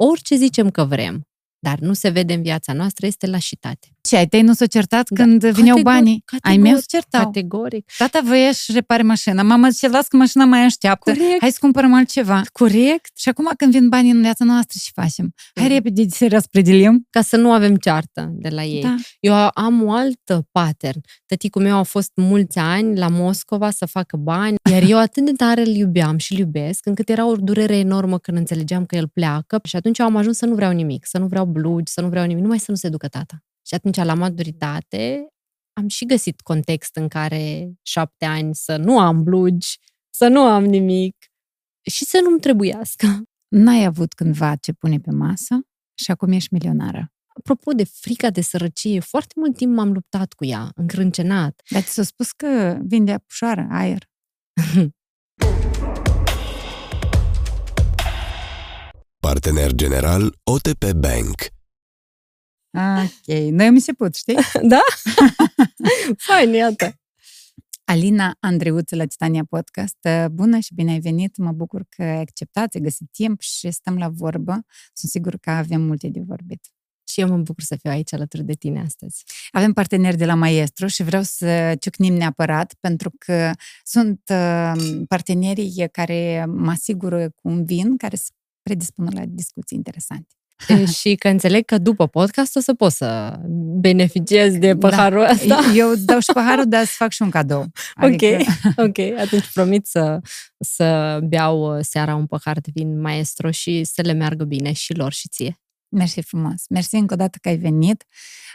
Orice zicem că vrem, dar nu se vede în viața noastră, este lașitate. Ce, ai tăi nu s-au certat Da. când vineau Categor- banii? Ai categoric, mei se certau. Categoric. Tata voia să repare mașina. Mama zice, las că mașina mai așteaptă. Corect. Hai să cumpărăm altceva. Corect. Și acum când vin banii în viața noastră, ce facem? Hai Mhm. repede să răspredelim. Ca să nu avem ceartă de la ei. Da. Eu am o altă pattern. Tăticul meu a fost mulți ani la Moscova să facă bani, iar eu atât de tare îl iubeam și îl iubesc, încât era o durere enormă când înțelegeam că el pleacă și atunci am ajuns să nu vreau nimic, să nu vreau blugi, să nu vreau nimic, numai să nu se ducă tata. Și atunci, la maturitate, am și găsit context în care șapte ani să nu am blugi, să nu am nimic și să nu-mi trebuiască. N-ai avut cândva ce pune pe masă și acum ești milionară. Apropo de frica de sărăcie, foarte mult timp m-am luptat cu ea, încrâncenat. Dar ți s-a spus că vinde apușoară, aer. Partener general OTP Bank. Ok, noi am început, știi? Da? Fain, iată. Alina Andreuță la Titania Podcast. Bună și bine ai venit! Mă bucur că ai acceptat, ai găsit timp și stăm la vorbă. Sunt sigur că avem multe de vorbit. Și eu mă bucur să fiu aici alături de tine astăzi. Avem parteneri de la Maestro și vreau să ciocnim neapărat pentru că sunt uh, partenerii care mă asigură cu un vin care să predispună la discuții interesante. E, și că înțeleg că după podcast o să pot să beneficiez de Da. paharul ăsta. Eu îți dau și paharul, dar îți fac și un cadou. Ok, ok. Atunci promit să, să beau uh, seara un pahar de vin maestro și să le meargă bine și lor și ție. Mersi frumos. Mersi încă o dată că ai venit.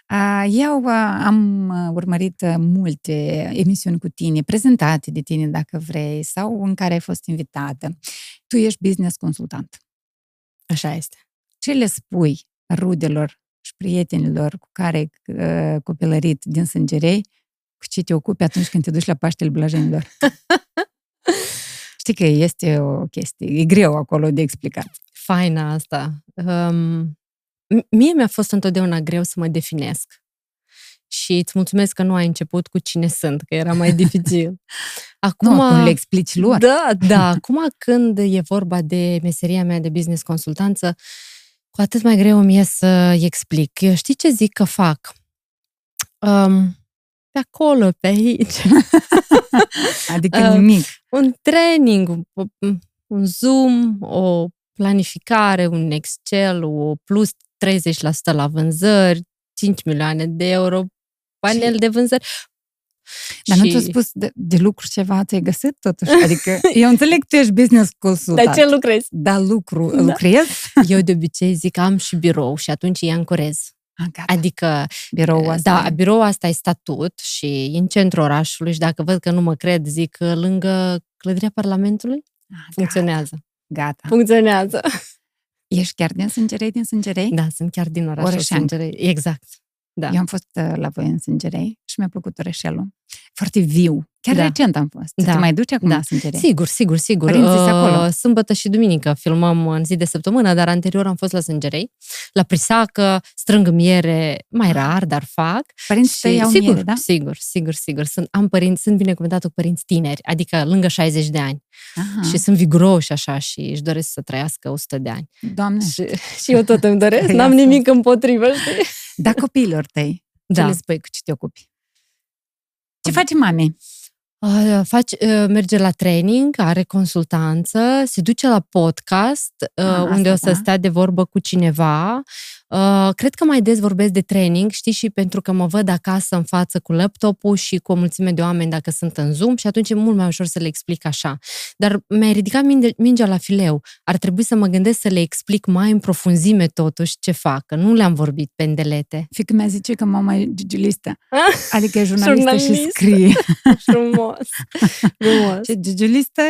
A, Eu a, am a, urmărit a, multe emisiuni cu tine, prezentate de tine dacă vrei, sau în care ai fost invitată. Tu ești business consultant. Așa este. Ce le spui rudelor și prietenilor cu care ai a, copilărit din Sângerei, cu ce te ocupi atunci când te duci la Paștele Blajenilor? Știi că este o chestie, e greu acolo de explicat. Faină asta. Um, m- mie mi-a fost întotdeauna greu să mă definesc. Și îți mulțumesc că nu ai început cu cine sunt, că era mai dificil. Acum, Nu, acum le explici lor. Da, da. Acum când e vorba de meseria mea de business consultanță, cu atât mai greu îmi e să explic. Eu știi ce zic că fac? Um, pe acolo, pe aici. Adică Uh, nimic. un training, un- un Zoom, o planificare, un Excel, o plus 30% la vânzări, 5 milioane de euro, panel Și- de vânzări. Dar nu Și- ți-a spus de, de lucru ceva ți-ai găsit totuși? Adică eu înțeleg că tu ești business consultant. Dar ce lucrezi? Dar lucru, Da. lucrezi? Eu de obicei zic că am și birou și atunci îi ancorez. Ah, gata. Adică, Biroul ăsta. da, biroul asta e statut și e în centrul orașului și dacă văd că nu mă cred, zic că lângă clădirea Parlamentului Ah, funcționează. Gata. Funcționează. Ești chiar din Sângerei, din Sângerei? Da, sunt chiar din orașul Orășean. Sângerei. Exact. Da. Eu am fost uh, la voi în Sângerei și mi-a plăcut orășelul. Foarte viu. Chiar Da. recent am fost. Da. Te mai duci acum Da. în Sângerei? Sigur, sigur, sigur. Părinții sunt Uh, acolo. Sâmbătă și duminică filmăm în zi de săptămână, dar anterior am fost la Sângerei, la Prisacă, strâng miere, mai rar, dar fac. Părinții tăi au sigur, miere, da? sigur, sigur, sigur. Sunt, am părinți, sunt binecuvântată cu părinți tineri, adică lângă 60 de ani. Aha. Și sunt viguroși așa și își doresc să trăiască 100 de ani. Doamne, Și, și eu tot îmi doresc, Ia n-am să- nimic împotrivă, știi? da copiilor tăi, ce Da. le spui cu ce te ocupi? Ce face mami? Uh, faci, uh, merge la training, are consultanță, se duce la podcast, uh, Ah, unde asta o să da. stea de vorbă cu cineva. Uh, cred că mai des vorbesc de training, știi, și pentru că mă văd acasă în față cu laptopul și cu o mulțime de oameni dacă sunt în Zoom și atunci e mult mai ușor să le explic așa. Dar mi-a ridicat minge, mingea la fileu. Ar trebui să mă gândesc să le explic mai în profunzime totuși ce fac, că nu le-am vorbit pendelete. Fică mea zice că mama e gigilistă. Adică e jurnalistă și Jurnalistă. scrie. Frumos! Frumos! Ce gigilistă?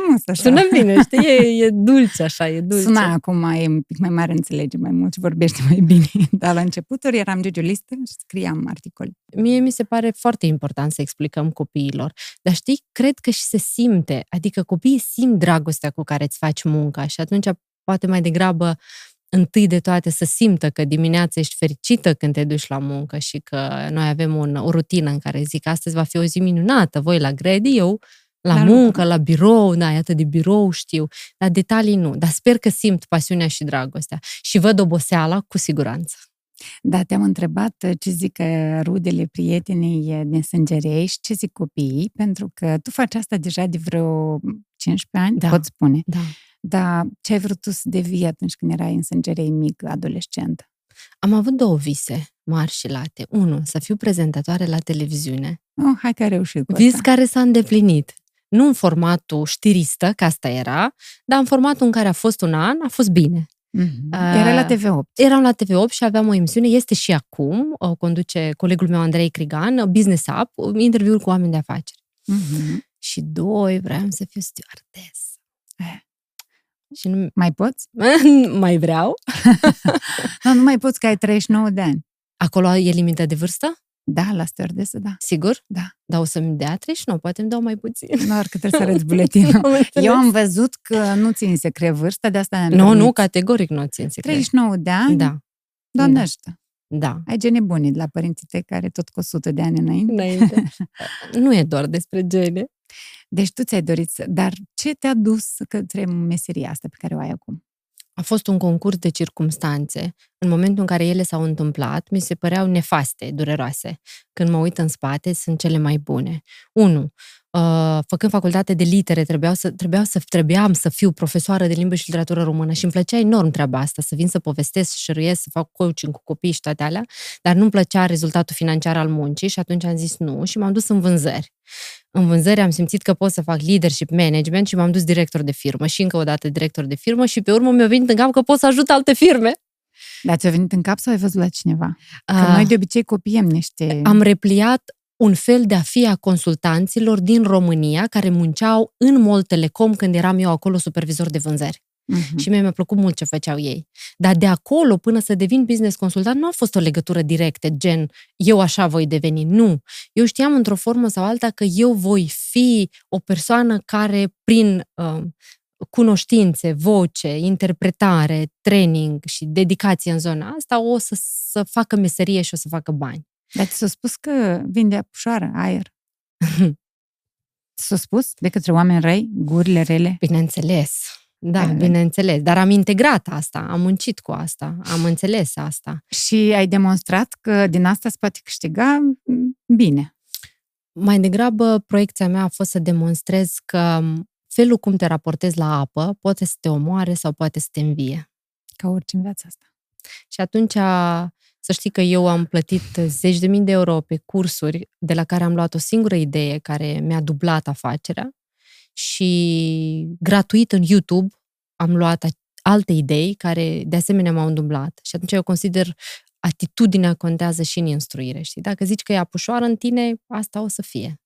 Frumos așa. Sună bine, știi? E, e dulce așa, e dulce. Suna acum, e un pic mai mare, înțelege mai mult și vorbește mai bine. Dar la începuturi eram gigilistă și scriam articole. Mie mi se pare foarte important să explicăm copiilor. Dar știi, cred că și se simte. Adică copiii simt dragostea cu care îți faci munca și atunci poate mai degrabă întâi de toate să simtă că dimineața ești fericită când te duci la muncă și că noi avem un, o rutină în care zic astăzi va fi o zi minunată, voi la gredi, eu La, La muncă, lucru. la birou, da, iată de birou știu, dar detalii nu. Dar sper că simt pasiunea și dragostea. Și văd oboseala cu siguranță. Da, te-am întrebat uh, ce zic uh, rudele, prietenii uh, din Sângerei și ce zic copiii, pentru că tu faci asta deja de vreo 15 ani, Da. pot spune. Da. Dar ce ai vrut tu să devii atunci când erai în Sângerei mic, adolescent? Am avut două vise mari și late. Unu, să fiu prezentatoare la televiziune. Oh, hai că ai reușit cu Vis asta. care s-a îndeplinit. Nu în formatul știristă, că asta era, dar în formatul în care a fost un an, a fost bine. Mhm. A- Era la TV8. Eram la TV8 și aveam o emisiune, este și acum, o conduce colegul meu Andrei Crigan, Business Up, interviuri cu oameni de afaceri. Mhm. Și doi, vreau să fiu stewardess. Eh. Și nu Mai poți? mai vreau. Nu, nu mai poți că ai 39 de ani. Acolo e limită de vârstă? Da, la stewardesă, da. Sigur? Da. Dar o să-mi dea 39, poate îmi dau mai puțin. Doar că trebuie să arăți buletinul. Am înțeles. Eu am văzut că nu țin secret vârsta, de asta ne-am Nu, nu, întâlnit. categoric nu țin secret. 39 de ani? Da, Doamne Da. ajută. da. Ai gene bune de la părinții tăi care tot cu 100 de ani înainte. Înainte. nu e doar despre gene. Deci tu ți-ai dorit să... Dar ce te-a dus către meseria asta pe care o ai acum? A fost un concurs de circumstanțe. În momentul în care ele s-au întâmplat, mi se păreau nefaste, dureroase. Când mă uit în spate, sunt cele mai bune. Unu, uh, făcând facultate de litere, trebuiau să, trebuiau să, trebuiam să fiu profesoară de limbă și literatură română și îmi plăcea enorm treaba asta, să vin să povestesc, să șeruiesc, să fac coaching cu copii și toate alea, dar nu-mi plăcea rezultatul financiar al muncii și atunci am zis nu și m-am dus în vânzări. În vânzări am simțit că pot să fac leadership management și m-am dus director de firmă și încă o dată director de firmă și pe urmă mi-a venit în cap că pot să ajut alte firme. Dar ți-a venit în cap sau ai văzut la cineva? Că Ah, noi de obicei copiem niște... Am repliat un fel de a fi a consultanților din România care munceau în Mol Telecom când eram eu acolo supervizor de vânzări. Mhm. Și mie mi-a plăcut mult ce făceau ei. Dar de acolo până să devin business consultant nu a fost o legătură directă, gen eu așa voi deveni. Nu. Eu știam într-o formă sau alta că eu voi fi o persoană care prin uh, cunoștințe, voce, interpretare, training și dedicație în zona asta o să, să facă meserie și o să facă bani. Dar ți s-a spus că vinde apușoară, aer. Ți s-a spus de către oameni răi, gurile rele? Bineînțeles. Da, Eh. bineînțeles. Dar am integrat asta, am muncit cu asta, am înțeles asta. Și ai demonstrat că din asta se poate câștiga mm, bine. Mai degrabă, proiecția mea a fost să demonstrez că felul cum te raportezi la apă poate să te omoare sau poate să te învie. Ca orice în viața asta. Și atunci, să știi că eu am plătit zeci de mii de euro pe cursuri de la care am luat o singură idee care mi-a dublat afacerea și gratuit în YouTube am luat a- alte idei care de asemenea m-au dublat. Și atunci eu consider atitudinea contează și în instruire. Știi? Dacă zici că e apușoară în tine, asta o să fie.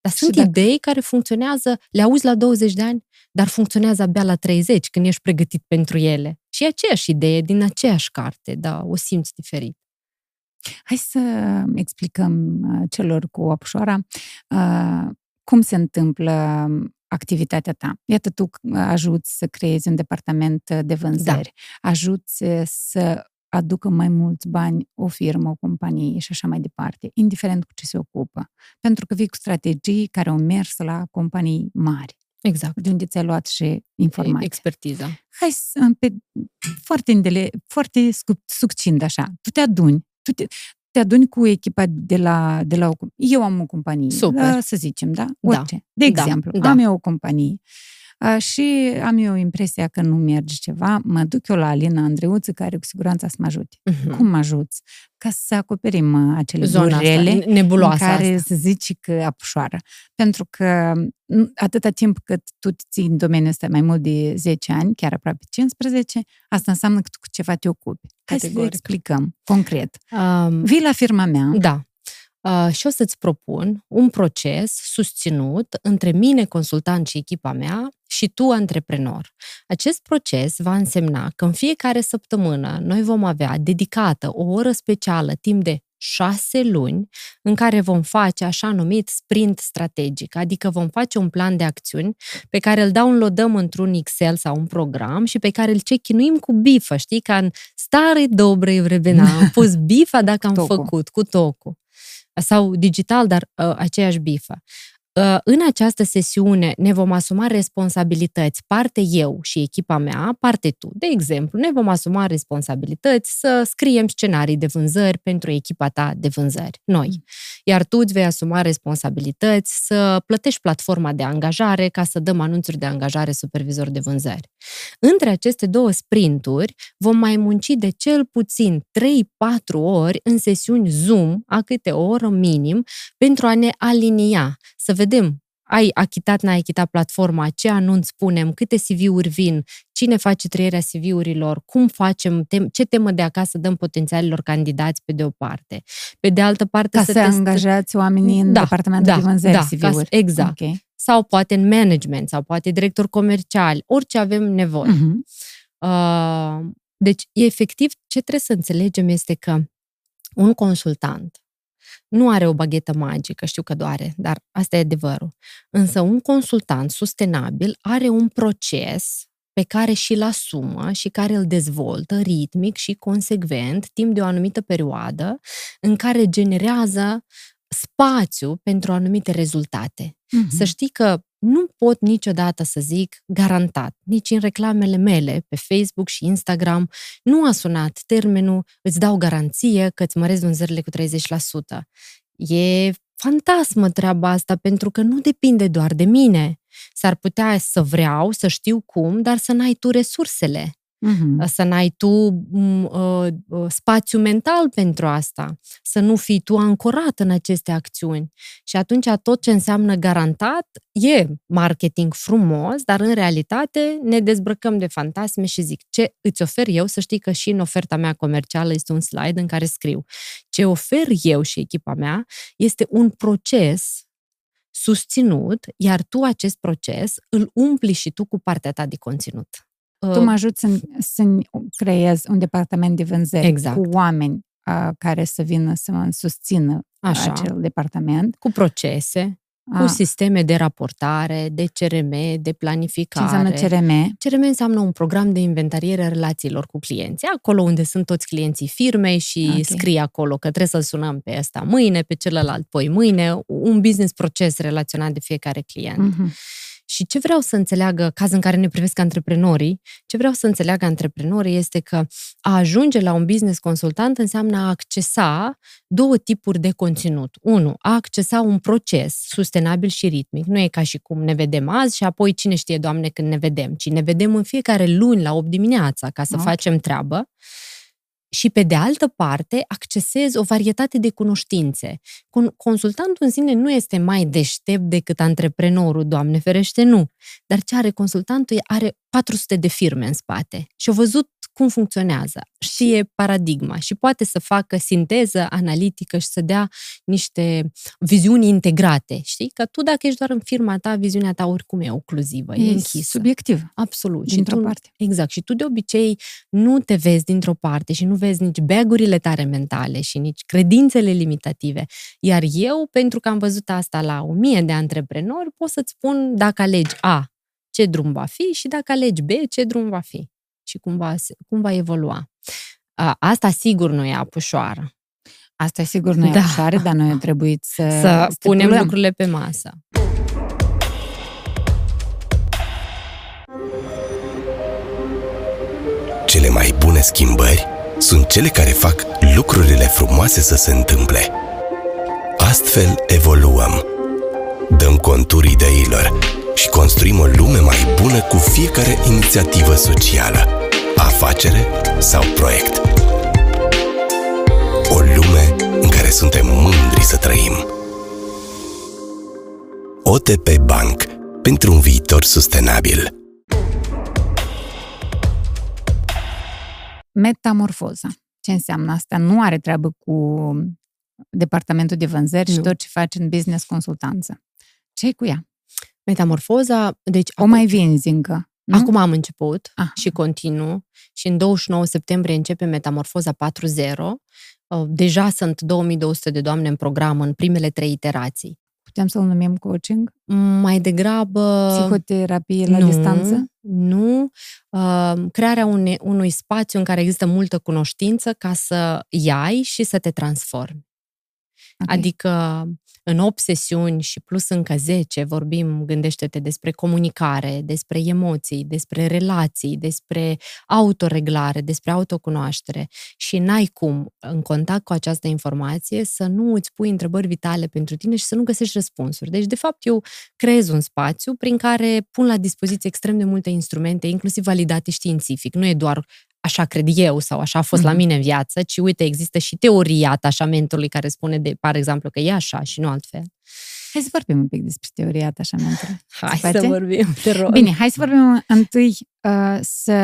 Dar Și sunt dacă- idei care funcționează, le auzi la 20 de ani, dar funcționează abia la 30, când ești pregătit pentru ele. Și e aceeași idee din aceeași carte, dar o simți diferit. Hai să explicăm uh, celor cu apușoara uh, cum se întâmplă activitatea ta. Iată, tu uh, ajuți să creezi un departament uh, de vânzări, da. ajuți uh, să aducă mai mulți bani o firmă, o companie și așa mai departe, indiferent cu ce se ocupă. Pentru că vii cu strategii care au mers la companii mari, Exact. de unde ți-ai luat și informații. Expertiza. Hai să, pe, foarte, indele, foarte scu- succint așa, tu te aduni, tu te, te aduni cu echipa de la, de la o... com- Eu am o companie, Super. da, să zicem, da? Da. Orice. De Da, exemplu, da. am eu o companie a, și am eu impresia că nu merge ceva, mă duc eu la Alina Andreuță, care cu siguranță să mă ajute. Mhm. Cum mă ajuți? Ca să acoperim uh, acele Zona durele asta, nebuloasa în care asta. să zici că apușoară. Pentru că m, atâta timp cât tu te ții în domeniul ăsta mai mult de 10 ani, chiar aproape 15, asta înseamnă că tu cu ceva te ocupi. Hai să le Categoric. explicăm concret. Um, Vii la firma mea, Da. Uh, și o să-ți propun un proces susținut între mine, consultant și echipa mea, și tu, antreprenor. Acest proces va însemna că în fiecare săptămână noi vom avea dedicată o oră specială timp de șase luni în care vom face așa numit sprint strategic, adică vom face un plan de acțiuni pe care îl downloadăm într-un Excel sau un program și pe care îl chechinuim cu bifă, știi, ca în stare dobre vremena. Am pus bifa dacă am Tocul. făcut cu tocul sau digital, dar uh, aceeași bifă. Uh, în această sesiune ne vom asuma responsabilități, parte eu și echipa mea, parte tu. De exemplu, ne vom asuma responsabilități să scriem scenarii de vânzări pentru echipa ta de vânzări, noi. Mm. Iar tu îți vei asuma responsabilități să plătești platforma de angajare ca să dăm anunțuri de angajare supervizor de vânzări. Între aceste două sprinturi vom mai munci de cel puțin 3-4 ori în sesiuni Zoom, a câte o oră minim, pentru a ne alinia, să vedem vedem ai achitat, n-ai achitat platforma, ce anunț punem, câte CV-uri vin, cine face trăierea CV-urilor, cum facem, ce temă de acasă dăm potențialilor candidați pe de o parte. Pe de altă parte... Ca să, să test... angajați oamenii în da, departamentul da, de vânzări da, CV-uri. Ca, exact. Okay. Sau poate în management, sau poate director comercial, orice avem nevoie. Uh-huh. Uh, deci, efectiv, ce trebuie să înțelegem este că un consultant nu are o baghetă magică, știu că doare, dar asta e adevărul. Însă un consultant sustenabil are un proces pe care și-l asumă și care îl dezvoltă ritmic și consecvent timp de o anumită perioadă în care generează spațiu pentru anumite rezultate. Mm-hmm. Să știi că nu pot niciodată să zic garantat, nici în reclamele mele pe Facebook și Instagram, nu a sunat termenul îți dau garanție că îți mărezi vânzările cu 30%. E fantasmă treaba asta, pentru că nu depinde doar de mine. S-ar putea să vreau, să știu cum, dar să n-ai tu resursele uh-huh. să n-ai tu uh, uh, spațiu mental pentru asta, să nu fii tu ancorat în aceste acțiuni. Și atunci tot ce înseamnă garantat e marketing frumos, dar în realitate ne dezbrăcăm de fantasme și zic ce îți ofer eu, să știi că și în oferta mea comercială este un slide în care scriu ce ofer eu și echipa mea este un proces susținut, iar tu acest proces îl umpli și tu cu partea ta de conținut. Tu mă ajuți să, să creez un departament de vânzări exact. cu oameni uh, care să vină să mă susțină Așa. acel departament. Cu procese, a. cu sisteme de raportare, de CRM, de planificare. Ce înseamnă CRM? CRM înseamnă un program de inventariere a relațiilor cu clienții, acolo unde sunt toți clienții firmei și okay. scrie acolo că trebuie să-l sunăm pe ăsta mâine, pe celălalt poi mâine, un business proces relaționat de fiecare client. Uh-huh. Și ce vreau să înțeleagă, caz în care ne privesc antreprenorii, ce vreau să înțeleagă antreprenorii este că a ajunge la un business consultant înseamnă a accesa două tipuri de conținut. Unu, a accesa un proces sustenabil și ritmic. Nu e ca și cum ne vedem azi și apoi cine știe, Doamne, când ne vedem, ci ne vedem în fiecare luni la 8 dimineața ca să okay. facem treabă și pe de altă parte accesezi o varietate de cunoștințe. Consultantul în sine nu este mai deștept decât antreprenorul, Doamne ferește, nu. Dar ce are consultantul are 400 de firme în spate și au văzut cum funcționează, știe paradigma și poate să facă sinteză analitică și să dea niște viziuni integrate. Știi? Că tu, dacă ești doar în firma ta, viziunea ta oricum e ocluzivă, e, e închisă. subiectiv. Absolut. Dintr-o și tu, parte. Exact. Și tu de obicei nu te vezi dintr-o parte și nu vezi nici bagurile tare mentale și nici credințele limitative. Iar eu, pentru că am văzut asta la o mie de antreprenori, pot să-ți spun dacă alegi A, ce drum va fi și dacă alegi B, ce drum va fi și cum va, cum va evolua. Asta sigur nu e apușoară. Asta sigur nu e da. apușoară, dar noi trebuie să, să punem lucrurile pe masă. Cele mai bune schimbări sunt cele care fac lucrurile frumoase să se întâmple. Astfel evoluăm. Dăm conturi ideilor și construim o lume mai bună cu fiecare inițiativă socială, afacere sau proiect. O lume în care suntem mândri să trăim. OTP Bank. Pentru un viitor sustenabil. Metamorfoza. Ce înseamnă asta? Nu are treabă cu departamentul de vânzări nu. și tot ce faci în business consultanță. ce cu ea? Metamorfoza, deci... O mai vinzi încă. Nu? Acum am început ah. și continuu și în 29 septembrie începe Metamorfoza 4.0. Uh, deja sunt 2200 de doamne în program în primele trei iterații. Putem să-l numim coaching? Mai degrabă... Psihoterapie la nu, distanță? Nu. Uh, crearea une, unui spațiu în care există multă cunoștință ca să iai și să te transformi. Okay. Adică în 8 sesiuni și plus încă 10 vorbim, gândește-te, despre comunicare, despre emoții, despre relații, despre autoreglare, despre autocunoaștere și n-ai cum, în contact cu această informație, să nu îți pui întrebări vitale pentru tine și să nu găsești răspunsuri. Deci, de fapt, eu creez un spațiu prin care pun la dispoziție extrem de multe instrumente, inclusiv validate științific. Nu e doar așa cred eu sau așa a fost mm-hmm. la mhm. mine în viață, ci uite, există și teoria atașamentului care spune, de, par exemplu, că e așa și nu altfel. Hai să vorbim un pic despre teoria atașamentului. Hai să vorbim, te rog. Bine, hai să vorbim întâi uh, să,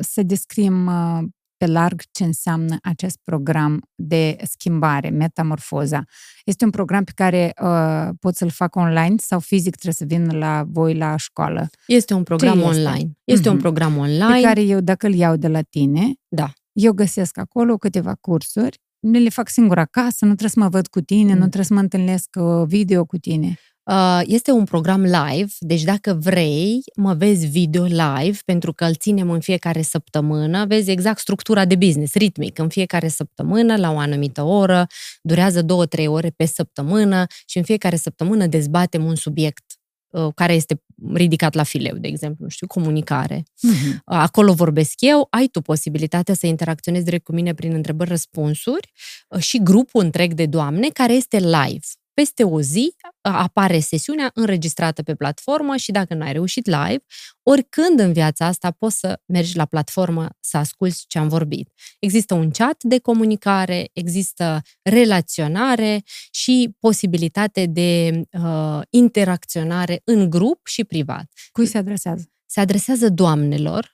să descriem uh, pe larg ce înseamnă acest program de schimbare, metamorfoza. Este un program pe care uh, pot să-l fac online sau fizic trebuie să vin la voi la școală? Este un program este? online. Este mm-hmm. un program online. Pe care eu, dacă îl iau de la tine, da. eu găsesc acolo câteva cursuri ne le fac singur acasă, nu trebuie să mă văd cu tine, mm. nu trebuie să mă întâlnesc uh, video cu tine. Uh, este un program live, deci dacă vrei, mă vezi video live, pentru că îl ținem în fiecare săptămână, vezi exact structura de business, ritmic, în fiecare săptămână, la o anumită oră, durează două-trei ore pe săptămână și în fiecare săptămână dezbatem un subiect uh, care este ridicat la fileu, de exemplu, nu știu, comunicare. Uh-huh. Acolo vorbesc eu, ai tu posibilitatea să interacționezi direct cu mine prin întrebări-răspunsuri și grupul întreg de doamne care este live peste o zi apare sesiunea înregistrată pe platformă și dacă nu ai reușit live, oricând în viața asta poți să mergi la platformă să asculți ce am vorbit. Există un chat de comunicare, există relaționare și posibilitate de uh, interacționare în grup și privat. Cui se adresează? Se adresează doamnelor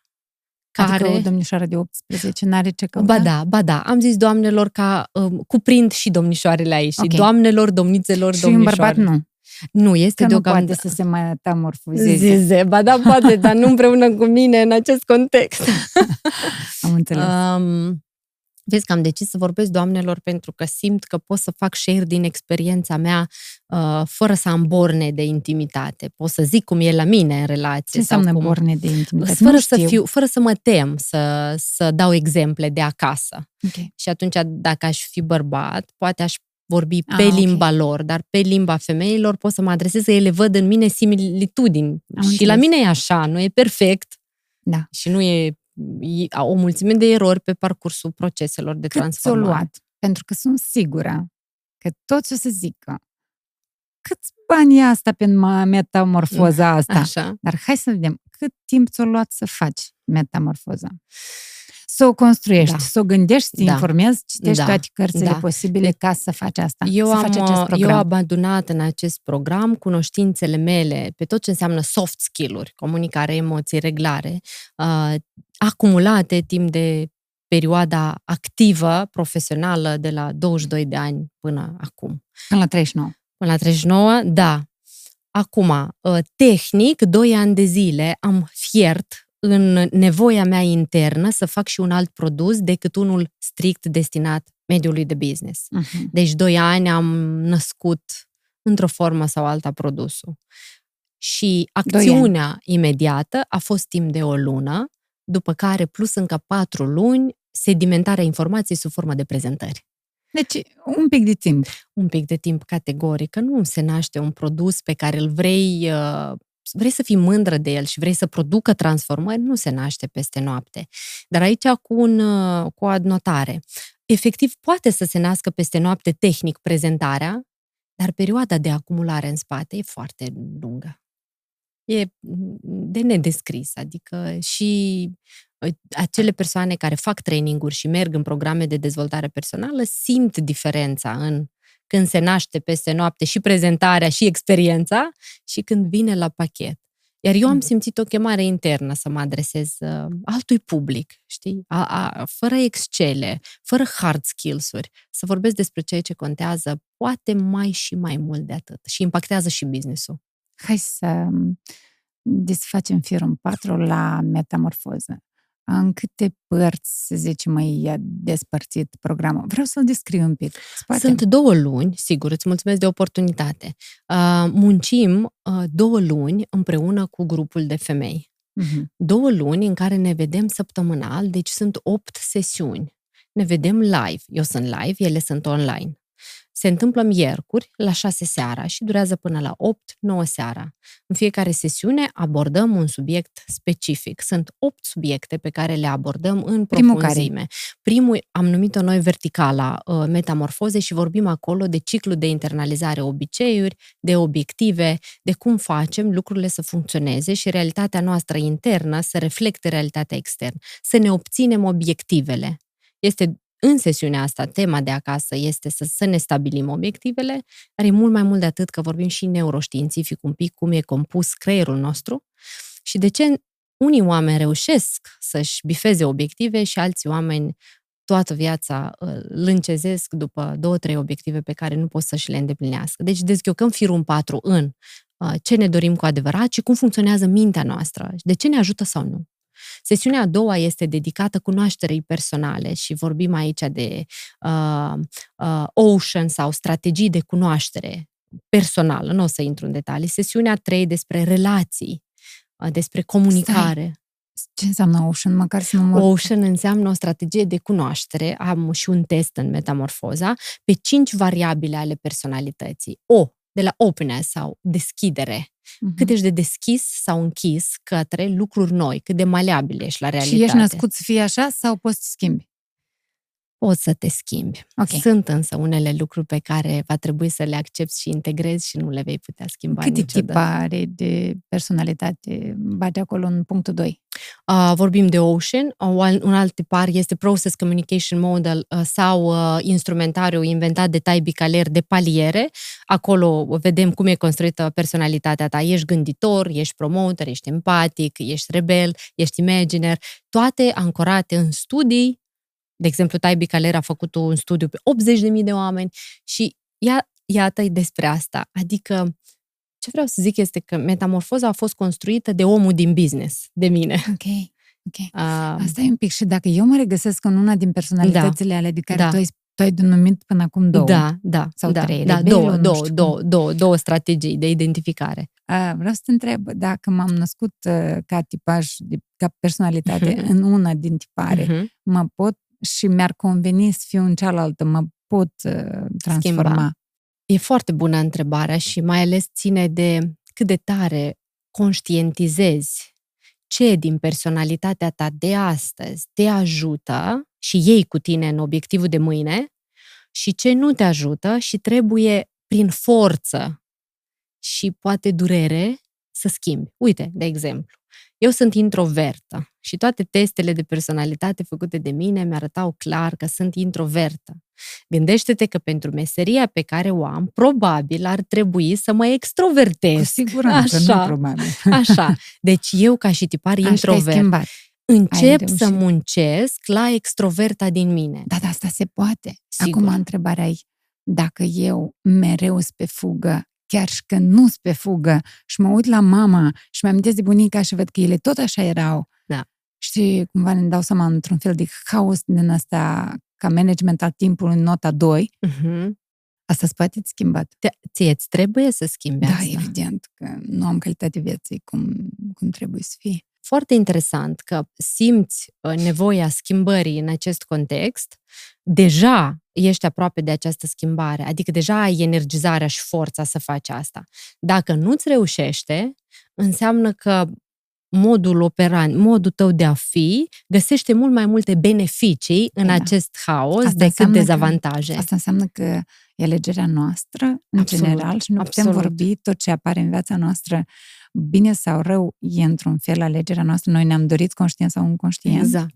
care... Adică o domnișoară de 18 n-are ce căuta? Ba da, ba da. Am zis doamnelor ca um, cuprind și domnișoarele aici. Okay. Și doamnelor, domnițelor, și domnișoare. Și un bărbat nu. Nu, este că deocamdată... nu poate să se metamorfozeze. Zize, ba da, poate, dar nu împreună cu mine în acest context. Am înțeles. Um, Vezi că am decis să vorbesc doamnelor pentru că simt că pot să fac share din experiența mea uh, fără să am borne de intimitate. Pot să zic cum e la mine în relație. Ce înseamnă cum... borne de intimitate? Fără să, fiu, fără să mă tem să, să dau exemple de acasă. Okay. Și atunci, dacă aș fi bărbat, poate aș vorbi pe ah, limba okay. lor, dar pe limba femeilor pot să mă adresez, să ele văd în mine similitudini. Am și înțeles. la mine e așa, nu e perfect. Da. Și nu e o mulțime de erori pe parcursul proceselor de Cât transformare. Cât luat? Pentru că sunt sigură că tot ce să zică, câți bani e asta pe metamorfoza asta? Așa. Dar hai să vedem, cât timp ți-a luat să faci metamorfoza? să o construiești, da. să o gândești, să te da. informezi, citești da. toate cărțile da. posibile ca să faci asta, eu să am, faci acest program. Eu am abandonat în acest program cunoștințele mele pe tot ce înseamnă soft skill-uri, comunicare, emoții, reglare, uh, acumulate timp de perioada activă, profesională, de la 22 de ani până acum. Până la 39. Până la 39, da. Acum, uh, tehnic, 2 ani de zile am fiert în nevoia mea internă să fac și un alt produs decât unul strict destinat mediului de business. Uh-huh. Deci, doi ani am născut într-o formă sau alta produsul. Și acțiunea imediată a fost timp de o lună, după care, plus încă patru luni, sedimentarea informației sub formă de prezentări. Deci, un pic de timp. Un pic de timp categoric, că nu se naște un produs pe care îl vrei uh, vrei să fii mândră de el și vrei să producă transformări, nu se naște peste noapte. Dar aici cu, un, uh, cu o adnotare. Efectiv, poate să se nască peste noapte tehnic prezentarea, dar perioada de acumulare în spate e foarte lungă. E de nedescris, adică și uh, acele persoane care fac traininguri și merg în programe de dezvoltare personală simt diferența în când se naște peste noapte și prezentarea și experiența și când vine la pachet. Iar eu am mm. simțit o chemare internă să mă adresez uh, altui public, știi? A, a, fără excele, fără hard skills-uri, să vorbesc despre ceea ce contează, poate mai și mai mult de atât și impactează și business-ul. Hai să desfacem firul 4 la metamorfoză în câte părți, să zicem, mai i-a despărțit programul? Vreau să-l descriu un pic. Spate. Sunt două luni, sigur, îți mulțumesc de oportunitate. Uh, muncim uh, două luni împreună cu grupul de femei. Uh-huh. Două luni în care ne vedem săptămânal, deci sunt opt sesiuni. Ne vedem live. Eu sunt live, ele sunt online. Se întâmplă miercuri la 6 seara și durează până la 8-9 seara. În fiecare sesiune abordăm un subiect specific. Sunt 8 subiecte pe care le abordăm în Primul profunzime. care? Primul am numit-o noi verticala uh, metamorfoze și vorbim acolo de ciclu de internalizare obiceiuri, de obiective, de cum facem lucrurile să funcționeze și realitatea noastră internă să reflecte realitatea externă, să ne obținem obiectivele. Este în sesiunea asta, tema de acasă este să, să ne stabilim obiectivele, dar e mult mai mult de atât că vorbim și neuroștiințific un pic cum e compus creierul nostru și de ce unii oameni reușesc să-și bifeze obiective și alții oameni toată viața lâncezesc după două, trei obiective pe care nu pot să-și le îndeplinească. Deci dezghiocăm firul 4 în ce ne dorim cu adevărat și cum funcționează mintea noastră, de ce ne ajută sau nu. Sesiunea a doua este dedicată cunoașterei personale și vorbim aici de uh, uh, ocean sau strategii de cunoaștere personală, nu o să intru în detalii. Sesiunea 3 despre relații, uh, despre comunicare. Stai. Ce înseamnă Ocean? Măcar să nu mă... Ocean înseamnă o strategie de cunoaștere, am și un test în metamorfoza, pe cinci variabile ale personalității. O, de la openness sau deschidere. Uh-huh. Cât ești de deschis sau închis către lucruri noi, cât de maleabil ești la realitate. Și ești născut să fii așa sau poți să schimbi? Poți să te schimbi. Okay. Sunt însă unele lucruri pe care va trebui să le accepti și integrezi și nu le vei putea schimba Câte niciodată. tipare de personalitate bate acolo în punctul 2? Uh, vorbim de Ocean, uh, un alt tipar este Process Communication Model uh, sau uh, instrumentariu inventat de Tai Bicaler de paliere. Acolo vedem cum e construită personalitatea ta. Ești gânditor, ești promoter, ești empatic, ești rebel, ești imaginer, toate ancorate în studii de exemplu, Taibi Caler a făcut un studiu pe 80.000 de oameni și ia, iată despre asta. Adică, ce vreau să zic este că metamorfoza a fost construită de omul din business, de mine. Ok. Ok. Uh, Asta e un pic. Și dacă eu mă regăsesc în una din personalitățile da, ale de care da. tu ai tu ai denumit până acum două. Da, da. Sau da, trei. Da, două, două, două, două, două strategii de identificare. Uh, vreau să te întreb dacă m-am născut uh, ca tipaj, ca personalitate uh-huh. în una din tipare, uh-huh. mă pot și mi-ar conveni să fiu în cealaltă, mă pot uh, transforma? Schimba. E foarte bună întrebarea și mai ales ține de cât de tare conștientizezi ce din personalitatea ta de astăzi te ajută și ei cu tine în obiectivul de mâine și ce nu te ajută și trebuie prin forță și poate durere să schimbi. Uite, de exemplu, eu sunt introvertă și toate testele de personalitate făcute de mine mi-arătau clar că sunt introvertă. Gândește-te că pentru meseria pe care o am, probabil ar trebui să mă extrovertez. Cu siguranță, așa, nu probabil. Așa. Deci eu, ca și tipar Așa introvert, încep să muncesc la extroverta din mine. Da, da, asta se poate. Sigur. Acum întrebarea e, dacă eu mereu sunt pe fugă, chiar și când nu sunt pe fugă și mă uit la mama și mi-am de bunica și văd că ele tot așa erau. Da. Și cumva ne dau seama într-un fel de haos din asta ca management al timpului în nota 2. Uh-huh. Mhm. Asta se poate schimbat. Te, ție îți trebuie să schimbi da, asta. Da, evident, că nu am calitate vieții cum, cum trebuie să fie. Foarte interesant că simți uh, nevoia schimbării în acest context, deja ești aproape de această schimbare, adică deja ai energizarea și forța să faci asta. Dacă nu-ți reușește, înseamnă că modul operant, modul tău de a fi, găsește mult mai multe beneficii în da. acest haos asta decât dezavantaje. Că, asta înseamnă că e alegerea noastră, în absolut, general, și nu absolut. putem vorbi tot ce apare în viața noastră, bine sau rău, e într-un fel alegerea noastră. Noi ne-am dorit conștient sau inconștient. Exact.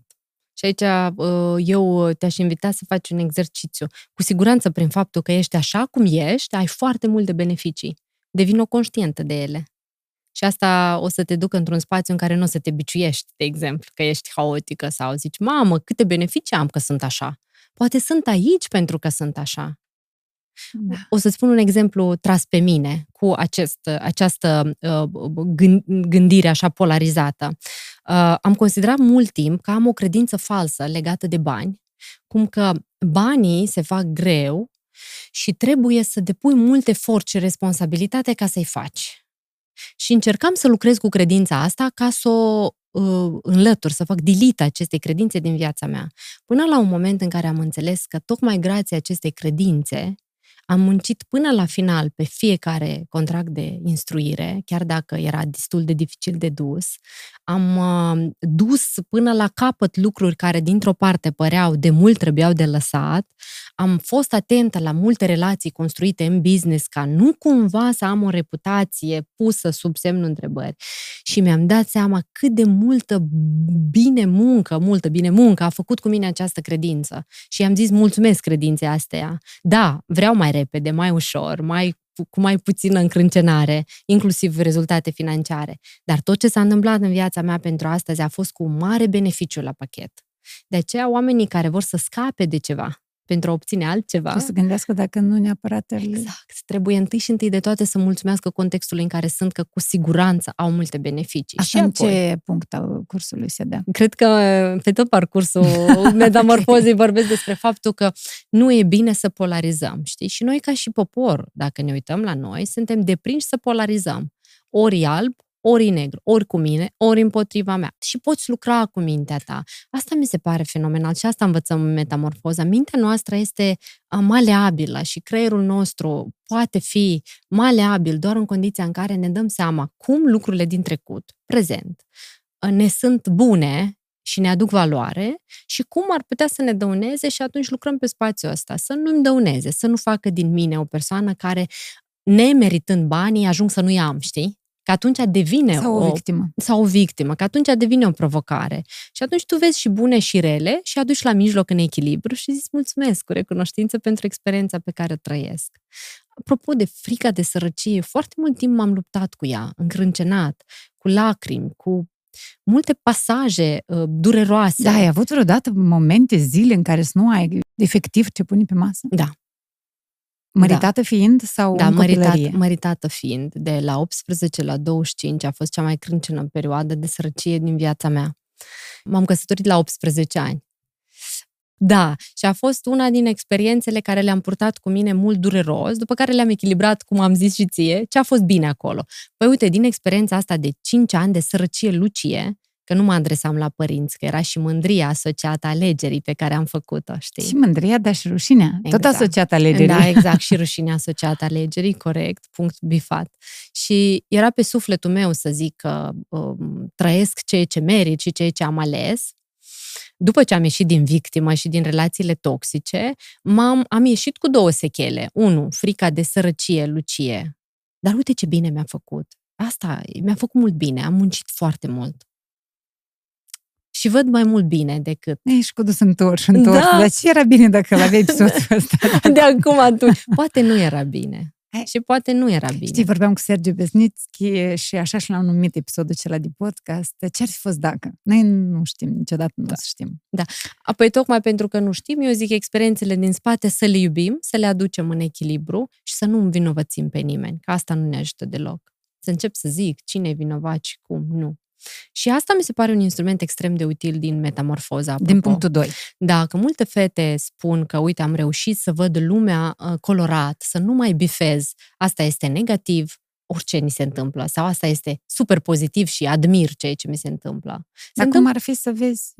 Și aici uh, eu te-aș invita să faci un exercițiu. Cu siguranță, prin faptul că ești așa cum ești, ai foarte multe beneficii. Devin o conștientă de ele. Și asta o să te ducă într-un spațiu în care nu o să te biciuiești, de exemplu, că ești haotică sau zici, mamă, câte beneficii am că sunt așa. Poate sunt aici pentru că sunt așa. Da. O să spun un exemplu tras pe mine cu acest, această uh, gândire așa polarizată. Uh, am considerat mult timp că am o credință falsă legată de bani, cum că banii se fac greu și trebuie să depui mult efort și responsabilitate ca să-i faci. Și încercam să lucrez cu credința asta ca să o uh, înlătur, să fac delete acestei credințe din viața mea. Până la un moment în care am înțeles că tocmai grație acestei credințe Am muncit până la final pe fiecare contract de instruire, chiar dacă era destul de dificil de dus. Am uh, dus până la capăt lucruri care dintr-o parte păreau de mult trebuiau de lăsat. Am fost atentă la multe relații construite în business ca nu cumva să am o reputație pusă sub semnul întrebări. Și mi-am dat seama cât de multă bine muncă, multă bine muncă a făcut cu mine această credință. Și am zis mulțumesc credinței astea. Da, vreau mai repede, mai ușor, mai cu mai puțină încrâncenare, inclusiv rezultate financiare. Dar tot ce s-a întâmplat în viața mea pentru astăzi a fost cu mare beneficiu la pachet. De aceea, oamenii care vor să scape de ceva, pentru a obține altceva. Trebuie să gândească dacă nu neapărat... Exact. Trebuie întâi și întâi de toate să mulțumească contextului în care sunt, că cu siguranță au multe beneficii. Asta și în apoi, ce punct al cursului se dă? Cred că pe tot parcursul metamorfozei vorbesc despre faptul că nu e bine să polarizăm, știi? Și noi ca și popor, dacă ne uităm la noi, suntem deprinși să polarizăm. Ori alb, ori negru, ori cu mine, ori împotriva mea. Și poți lucra cu mintea ta. Asta mi se pare fenomenal și asta învățăm în metamorfoza. Mintea noastră este maleabilă și creierul nostru poate fi maleabil doar în condiția în care ne dăm seama cum lucrurile din trecut, prezent, ne sunt bune și ne aduc valoare și cum ar putea să ne dăuneze și atunci lucrăm pe spațiul ăsta, să nu-mi dăuneze, să nu facă din mine o persoană care, nemeritând banii, ajung să nu-i am, știi? Că atunci devine sau o, o victimă. Sau o victimă, că atunci devine o provocare. Și atunci tu vezi și bune și rele și aduci la mijloc în echilibru și zici mulțumesc cu recunoștință pentru experiența pe care o trăiesc. Apropo de frica de sărăcie, foarte mult timp m-am luptat cu ea, încrâncenat, cu lacrimi, cu multe pasaje uh, dureroase. Da, ai avut vreodată momente, zile în care să nu ai efectiv ce pune pe masă? Da, Măritată da. fiind sau da, în măritat, măritată fiind. De la 18 la 25 a fost cea mai crâncenă perioadă de sărăcie din viața mea. M-am căsătorit la 18 ani. Da, și a fost una din experiențele care le-am purtat cu mine mult dureros, după care le-am echilibrat, cum am zis și ție, ce a fost bine acolo. Păi uite, din experiența asta de 5 ani de sărăcie lucie, că nu mă adresam la părinți, că era și mândria asociată alegerii pe care am făcut-o, știi? Și mândria, dar și rușinea. Exact. Tot asociată alegerii. Da, exact, și rușinea asociată alegerii, corect, punct bifat. Și era pe sufletul meu să zic că um, trăiesc ceea ce merit și ceea ce am ales, după ce am ieșit din victimă și din relațiile toxice, m-am, am ieșit cu două sechele. Unu, frica de sărăcie, lucie. Dar uite ce bine mi-a făcut. Asta mi-a făcut mult bine, am muncit foarte mult și văd mai mult bine decât... Ești cu dus întors, întors. Da. Dar ce era bine dacă l-aveai episodul ăsta? De acum atunci. Poate nu era bine. Și poate nu era bine. Știi, vorbeam cu Sergiu Besnitski și așa și l-am numit episodul acela de podcast. Ce ar fi fost dacă? Noi nu știm, niciodată nu da. o să știm. Da. Apoi, tocmai pentru că nu știm, eu zic experiențele din spate să le iubim, să le aducem în echilibru și să nu învinovățim pe nimeni, că asta nu ne ajută deloc. Să încep să zic cine e vinovat și cum, nu. Și asta mi se pare un instrument extrem de util din metamorfoza. Apropo. Din punctul 2. Da, că multe fete spun că, uite, am reușit să văd lumea uh, colorat, să nu mai bifez. Asta este negativ, orice ni se întâmplă. Sau asta este super pozitiv și admir ceea ce mi se întâmplă. Se Dar cum ar fi să vezi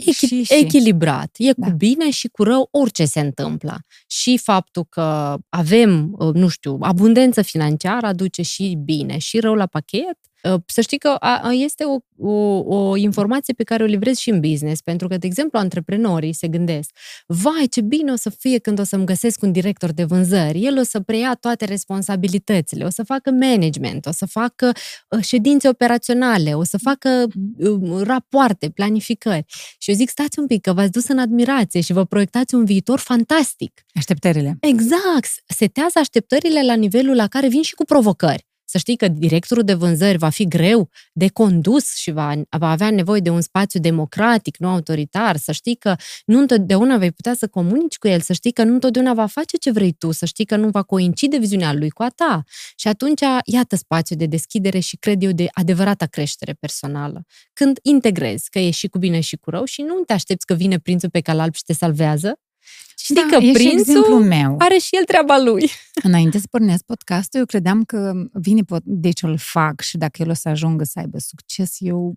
Echi- și, și. Echilibrat. E da. cu bine și cu rău orice se întâmplă. Și faptul că avem, uh, nu știu, abundență financiară aduce și bine și rău la pachet Uh, să știi că este o, o, o informație pe care o livrez și în business, pentru că, de exemplu, antreprenorii se gândesc, vai, ce bine o să fie când o să-mi găsesc un director de vânzări, el o să preia toate responsabilitățile, o să facă management, o să facă uh, ședințe operaționale, o să facă uh, rapoarte, planificări. Și eu zic, stați un pic, că v-ați dus în admirație și vă proiectați un viitor fantastic. Așteptările. Exact. Setează așteptările la nivelul la care vin și cu provocări. Să știi că directorul de vânzări va fi greu de condus și va, va avea nevoie de un spațiu democratic, nu autoritar. Să știi că nu întotdeauna vei putea să comunici cu el, să știi că nu întotdeauna va face ce vrei tu, să știi că nu va coincide viziunea lui cu a ta. Și atunci, iată spațiu de deschidere și cred eu de adevărata creștere personală. Când integrezi că e și cu bine și cu rău și nu te aștepți că vine prințul pe cal alb și te salvează, Știi da, că prințul meu. are și el treaba lui. Înainte să pornesc podcastul, eu credeam că vine, pot, deci îl fac și dacă el o să ajungă să aibă succes, eu...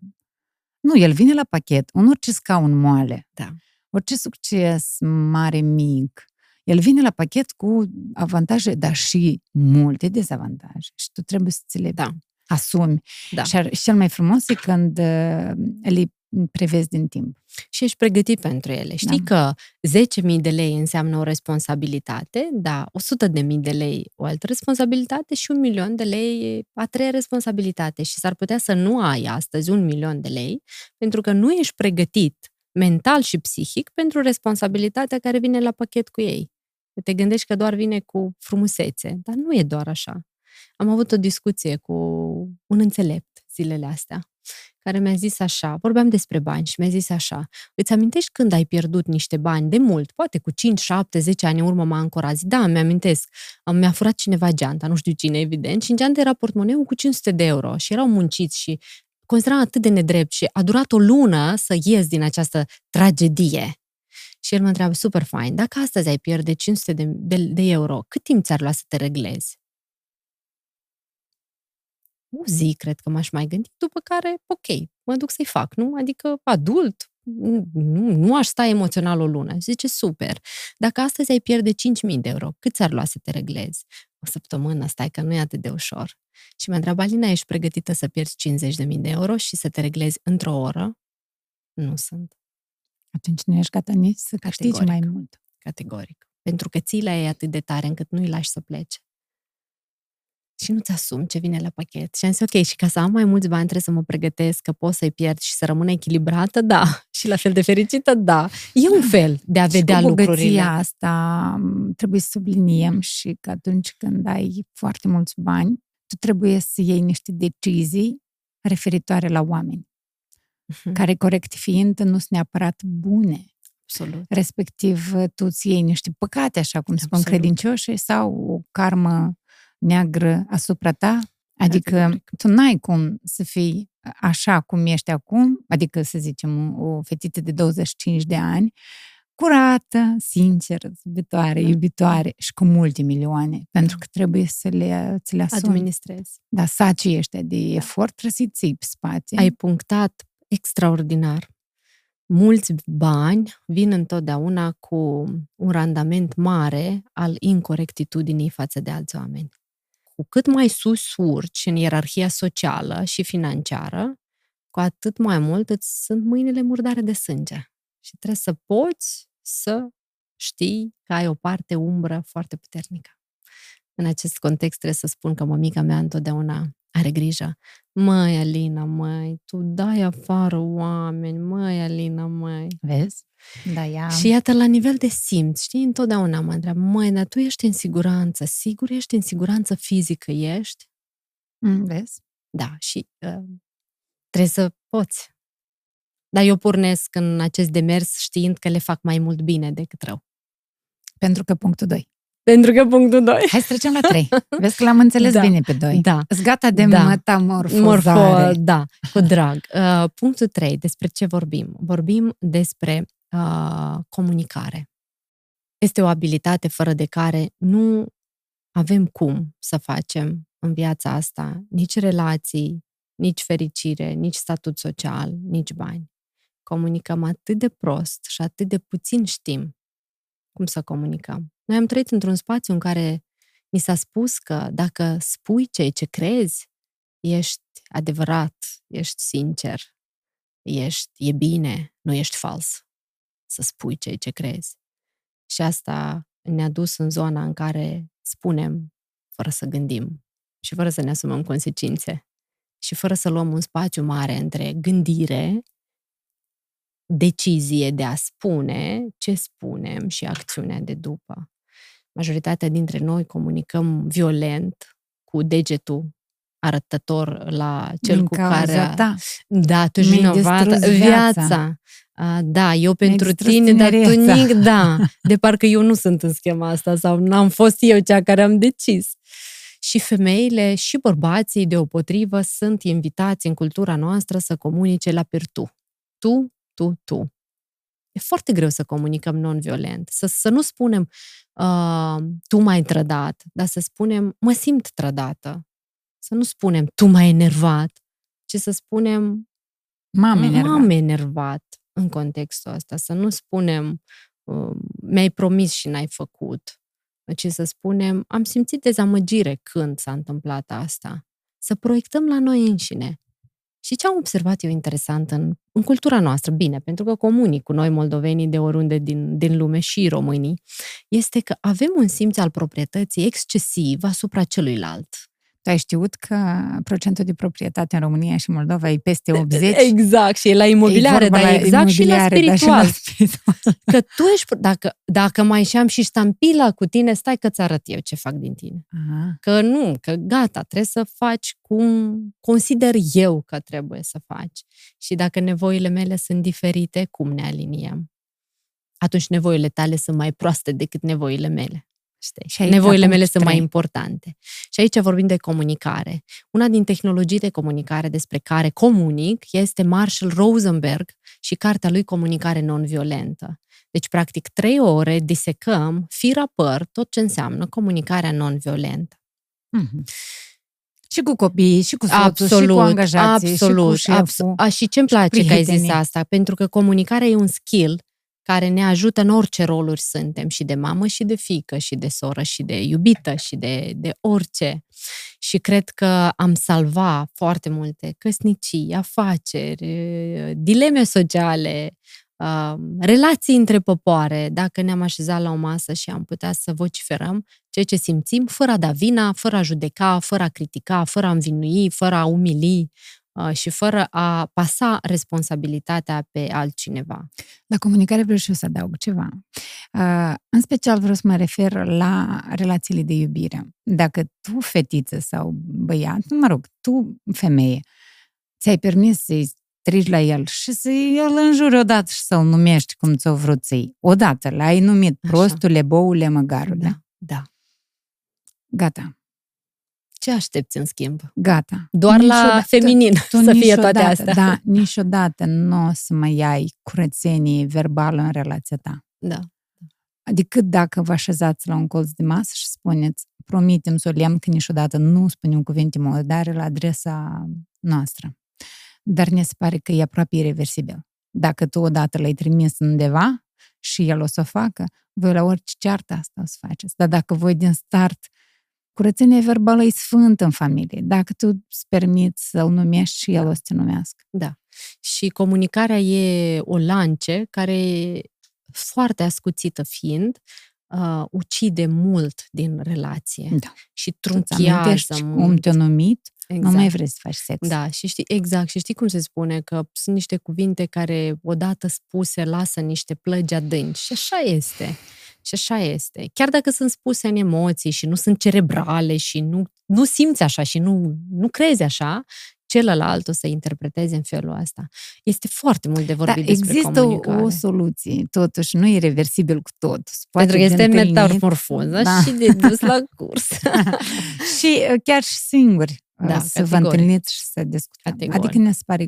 Nu, el vine la pachet, un orice scaun moale. Da. Orice succes mare, mic, El vine la pachet cu avantaje, dar și multe dezavantaje. Și tu trebuie să ți le Da. asumi. Da. Și, ar- și cel mai frumos e când uh, le prevezi din timp. și ești pregătit pentru ele. Știi că 10.000 de lei înseamnă o responsabilitate, da, 100.000 de lei o altă responsabilitate și un milion de lei e a treia responsabilitate. Și s-ar putea să nu ai astăzi un milion de lei pentru că nu ești pregătit mental și psihic pentru responsabilitatea care vine la pachet cu ei. Te gândești că doar vine cu frumusețe, dar nu e doar așa. Am avut o discuție cu un înțelept zilele astea care mi-a zis așa, vorbeam despre bani și mi-a zis așa, îți amintești când ai pierdut niște bani de mult, poate cu 5, 7, 10 ani în urmă m-a ancorat, Zic, da, mi-amintesc, Am- mi-a furat cineva geanta, nu știu cine, evident, și în geantă era portmoneul cu 500 de euro și erau munciți și consideram atât de nedrept și a durat o lună să ies din această tragedie. Și el mă întreabă, super fain, dacă astăzi ai pierde 500 de, de, de euro, cât timp ți-ar lua să te reglezi? O zi, cred că m-aș mai gândi, după care, ok, mă duc să-i fac, nu? Adică adult, nu, nu aș sta emoțional o lună. Zice, super. Dacă astăzi ai pierde 5.000 de euro, cât ți-ar lua să te reglezi? O săptămână, stai că nu e atât de ușor. Și mi-a întrebat, Alina, ești pregătită să pierzi 50.000 de euro și să te reglezi într-o oră? Nu sunt, Atunci nu ești gata nici să câștigi mai Categoric. mult. categoric. Pentru că ții la ei atât de tare încât nu-i lași să plece. Și nu-ți asumi ce vine la pachet. Și am zis, ok, și ca să am mai mulți bani trebuie să mă pregătesc că pot să-i pierd și să rămân echilibrată, da. Și la fel de fericită, da. E un fel de a vedea și cu lucrurile. bogăția asta m, trebuie să subliniem și că atunci când ai foarte mulți bani, tu trebuie să iei niște decizii referitoare la oameni, Mhm. care corect fiind nu sunt neapărat bune. Absolut. Respectiv, tu îți iei niște păcate, așa cum spun Absolut. credincioșii, sau o karmă neagră asupra ta. Adică Categoric. tu n-ai cum să fii așa cum ești acum, adică să zicem o fetiță de 25 de ani, curată, sinceră, iubitoare, Da. iubitoare și cu multe milioane, pentru că trebuie să le, să le asumi. Administrezi. Dar sacii ăștia de efort trebuie să-i ții pe spate. Ai punctat extraordinar. Mulți bani vin întotdeauna cu un randament mare al incorectitudinii față de alți oameni. Cu cât mai sus urci în ierarhia socială și financiară, cu atât mai mult îți sunt mâinile murdare de sânge. Și trebuie să poți să știi că ai o parte umbră foarte puternică. În acest context trebuie să spun că mămica mea întotdeauna are grijă. Măi, Alina, măi, tu dai afară oameni, măi, Alina, măi. Vezi? Da, ea... Și iată, la nivel de simț, știi, întotdeauna mă întreabă, măi, dar tu ești în siguranță, sigur ești în siguranță fizică, ești? Mm, Vezi? Da, și uh, trebuie să poți. Dar eu pornesc în acest demers știind că le fac mai mult bine decât rău. Pentru că punctul 2. Pentru că punctul 2. Hai să trecem la 3. Vezi că l-am înțeles Da. bine pe 2. Da. Îți gata de Da. metamorfozare. Morfo, da, cu drag. Uh, punctul 3, despre ce vorbim? Vorbim despre uh, comunicare. Este o abilitate fără de care nu avem cum să facem în viața asta nici relații, nici fericire, nici statut social, nici bani. Comunicăm atât de prost și atât de puțin știm cum să comunicăm. Noi am trăit într-un spațiu în care mi s-a spus că dacă spui ceea ce crezi, ești adevărat, ești sincer, ești, e bine, nu ești fals să spui ceea ce crezi. Și asta ne-a dus în zona în care spunem fără să gândim și fără să ne asumăm consecințe și fără să luăm un spațiu mare între gândire, decizie de a spune ce spunem și acțiunea de după. Majoritatea dintre noi comunicăm violent cu degetul arătător la cel Din cu cauza care... ta. Da, tu Mi-ai ești vinovată. distrus Viața. viața. A, da, eu pentru distrus tine, dar tu tinerețea. nic, da. De parcă eu nu sunt în schema asta sau n-am fost eu cea care am decis. Și femeile și bărbații, deopotrivă, sunt invitați în cultura noastră să comunice la per tu. Tu, tu, tu. E foarte greu să comunicăm non-violent. Să, să nu spunem uh, tu m-ai trădat, dar să spunem mă simt trădată. Să nu spunem tu m-ai enervat, ci să spunem M-am enervat. M-am enervat în contextul ăsta. Să nu spunem uh, mi-ai promis și n-ai făcut, ci să spunem, am simțit dezamăgire când s-a întâmplat asta. Să proiectăm la noi înșine. Și ce am observat eu interesant în, în cultura noastră, bine, pentru că comunic cu noi moldovenii de oriunde din, din lume și românii, este că avem un simț al proprietății excesiv asupra celuilalt. Tu ai știut că procentul de proprietate în România și Moldova e peste 80? Exact, și e la imobiliare, dar exact și la spiritual. Da, și la spiritual. Că tu ești, dacă, dacă mai și am și ștampila cu tine, stai că-ți arăt eu ce fac din tine. Aha. Că nu, că gata, trebuie să faci cum consider eu că trebuie să faci. Și dacă nevoile mele sunt diferite, cum ne aliniem? Atunci nevoile tale sunt mai proaste decât nevoile mele. Știi? Și Nevoile mele 3. sunt mai importante. Și aici vorbim de comunicare. Una din tehnologii de comunicare despre care comunic este Marshall Rosenberg și cartea lui Comunicare non-violentă. Deci, practic, trei ore disecăm, fir păr, tot ce înseamnă comunicarea non-violentă. Mm-hmm. Și cu copii, și cu soțul, absolut, și cu angajații, absolut, și cu șeful, absolut. Și ce-mi place că ai zis asta? Pentru că comunicarea e un skill care ne ajută în orice roluri suntem, și de mamă, și de fică, și de soră, și de iubită, și de, de orice. Și cred că am salva foarte multe căsnicii, afaceri, dileme sociale, relații între popoare, dacă ne-am așezat la o masă și am putea să vociferăm ceea ce simțim, fără a da vina, fără a judeca, fără a critica, fără a învinui, fără a umili, Uh, și fără a pasa responsabilitatea pe altcineva. La comunicare vreau și eu să adaug ceva. Uh, în special vreau să mă refer la relațiile de iubire. Dacă tu, fetiță sau băiat, mă rog, tu, femeie, ți-ai permis să-i treci la el și să îl înjuri odată și să-l numești cum ți-o vrut să-i. Odată l-ai numit prostule, boule, măgarule. Da, da. Gata. Ce aștepți în schimb? Gata. Doar niciodată, la feminin tu să fie toate astea. Da, niciodată nu o să mai ai curățenie verbală în relația ta. Da. Adică dacă vă așezați la un colț de masă și spuneți, promitem solemn că niciodată nu spunem cuvinte murdare la adresa noastră. Dar ne se pare că e aproape irreversibil. Dacă tu odată l-ai trimis undeva și el o să o facă, voi la orice ceartă asta o să faceți. Dar dacă voi din start Curățenia verbală e sfântă în familie. Dacă tu îți permiți să-l numești și el o să te numească. Da. Și comunicarea e o lance care, foarte ascuțită fiind, uh, ucide mult din relație. Da. Și trunchiază mult. cum te-a numit, exact. nu mai vrei să faci sex. Da, și știi, exact. Și știi cum se spune? Că sunt niște cuvinte care, odată spuse, lasă niște plăgi adânci. Și așa este. Și așa este. Chiar dacă sunt spuse în emoții și nu sunt cerebrale și nu, nu simți așa și nu, nu crezi așa, celălalt o să interpreteze în felul ăsta. Este foarte mult de vorbit da, despre există comunicare. o soluție, totuși, nu e reversibil cu tot. Pentru că este metamorfoză da. și de dus la curs. și uh, chiar și singuri da, să categoric. vă întâlniți și să discutați. Adică ne se pare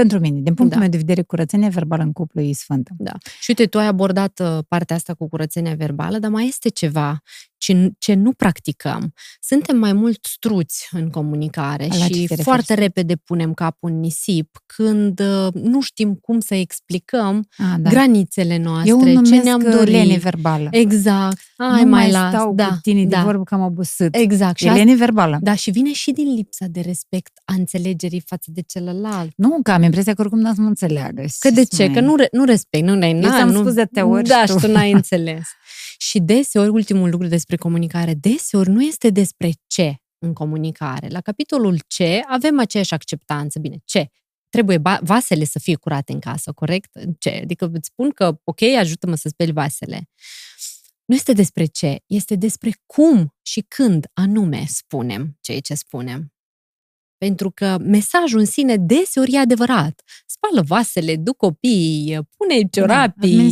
pentru mine, din punctul da. meu de vedere, curățenia verbală în cuplu e sfântă. Da. Și uite, tu ai abordat uh, partea asta cu curățenia verbală, dar mai este ceva ce, ce nu practicăm. Suntem mai mult struți în comunicare La și foarte repede punem capul în nisip când uh, nu știm cum să explicăm A, da. granițele noastre, Eu ce ne-am uh, dorit. lene verbală. Exact. Hai, nu mai, mai las. stau da, cu tine da. de vorbă că am obosit. Exact. E lene verbală. Da, și vine și din lipsa de respect a înțelegerii față de celălalt. Nu, că am impresia că oricum n-ați să mă înțeleagă. Că de ce? Mai... Că nu, nu respect, nu ne-ai... Eu ți-am spus de te ori Da, și tu n-ai înțeles. Și deseori, ultimul lucru despre comunicare, deseori nu este despre ce în comunicare. La capitolul ce avem aceeași acceptanță. Bine, ce? Trebuie vasele să fie curate în casă, corect? Ce? Adică îți spun că, ok, ajută-mă să speli vasele. Nu este despre ce, este despre cum și când anume spunem ceea ce spunem. Pentru că mesajul în sine deseori e adevărat. Spală vasele, duc copiii, pune ciorapii. Da,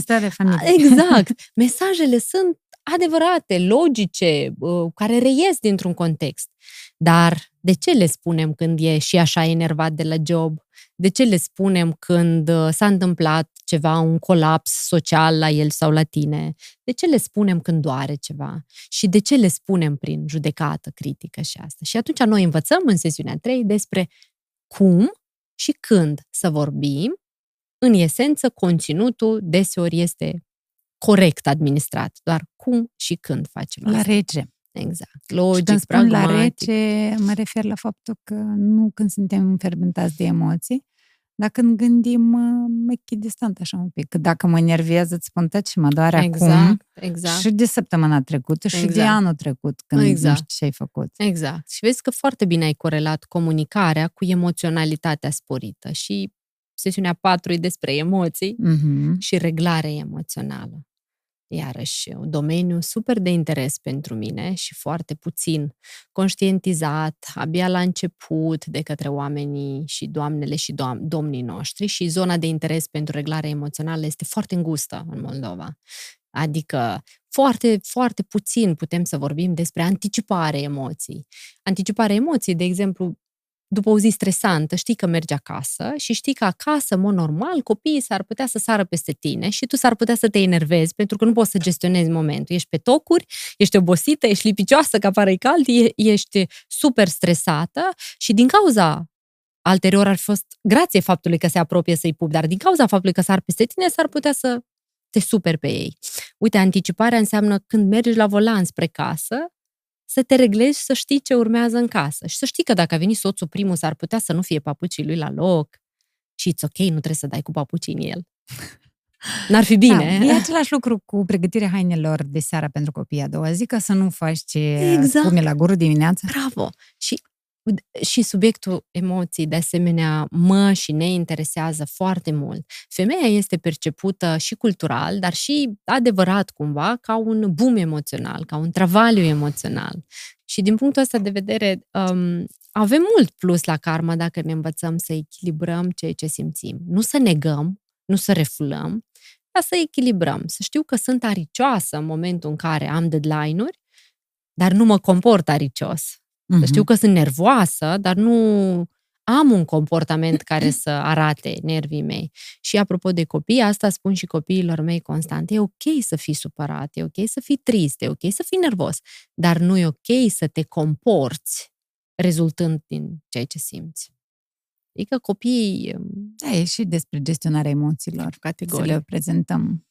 Exact. Mesajele sunt adevărate, logice, uh, care reies dintr-un context. Dar de ce le spunem când e și așa enervat de la job? De ce le spunem când uh, s-a întâmplat ceva, un colaps social la el sau la tine? De ce le spunem când doare ceva? Și de ce le spunem prin judecată, critică și asta? Și atunci noi învățăm în sesiunea 3 despre cum și când să vorbim. În esență, conținutul deseori este corect administrat, doar cum și când facem La asta. rece. Exact. Și Logic, când spun la pragmatic. rece, mă refer la faptul că nu când suntem înfermentați de emoții, dar când gândim uh, echidistant așa un pic. Că dacă mă enervez, îți spun tot și mă doare acum. Exact, exact. Și de săptămâna trecută și de Exact. anul trecut, când Exact. nu știu ce ai făcut. Exact. Și vezi că foarte bine ai corelat comunicarea cu emoționalitatea sporită. Și sesiunea 4 e despre emoții Mhm. și reglare emoțională. Iarăși, un domeniu super de interes pentru mine și foarte puțin conștientizat, abia la început de către oamenii și doamnele și doam- domnii noștri și zona de interes pentru reglare emoțională este foarte îngustă în Moldova. Adică foarte, foarte puțin putem să vorbim despre anticipare emoții. Anticipare emoții, de exemplu, după o zi stresantă, știi că mergi acasă și știi că acasă, în mod normal, copiii s-ar putea să sară peste tine și tu s-ar putea să te enervezi pentru că nu poți să gestionezi momentul. Ești pe tocuri, ești obosită, ești lipicioasă, că afară e cald, e- ești super stresată și din cauza Alterior ar fi fost grație faptului că se apropie să-i pup, dar din cauza faptului că sar peste tine, s-ar putea să te super pe ei. Uite, anticiparea înseamnă când mergi la volan spre casă, să te reglezi și să știi ce urmează în casă. Și să știi că dacă a venit soțul primul, s-ar putea să nu fie papucii lui la loc. Și it's ok, nu trebuie să dai cu papucii în el. N-ar fi bine. Da, e același lucru cu pregătirea hainelor de seară pentru copii a doua zi, ca să nu faci ce Exact. spume la gură dimineața. Bravo! Și, și subiectul emoții, de asemenea, mă și ne interesează foarte mult. Femeia este percepută și cultural, dar și adevărat cumva, ca un boom emoțional, ca un travaliu emoțional. Și din punctul ăsta de vedere, um, avem mult plus la karma dacă ne învățăm să echilibrăm ceea ce simțim. Nu să negăm, nu să refulăm, dar să echilibrăm. Să știu că sunt aricioasă în momentul în care am deadline-uri, dar nu mă comport aricios. Să știu că sunt nervoasă, dar nu am un comportament care să arate nervii mei. Și apropo de copii, asta spun și copiilor mei constant. E ok să fii supărat, e ok să fii trist, e ok să fii nervos, dar nu e ok să te comporți rezultând din ceea ce simți. Adică copiii, Da, e și despre gestionarea emoțiilor. Să categorii. le prezentăm.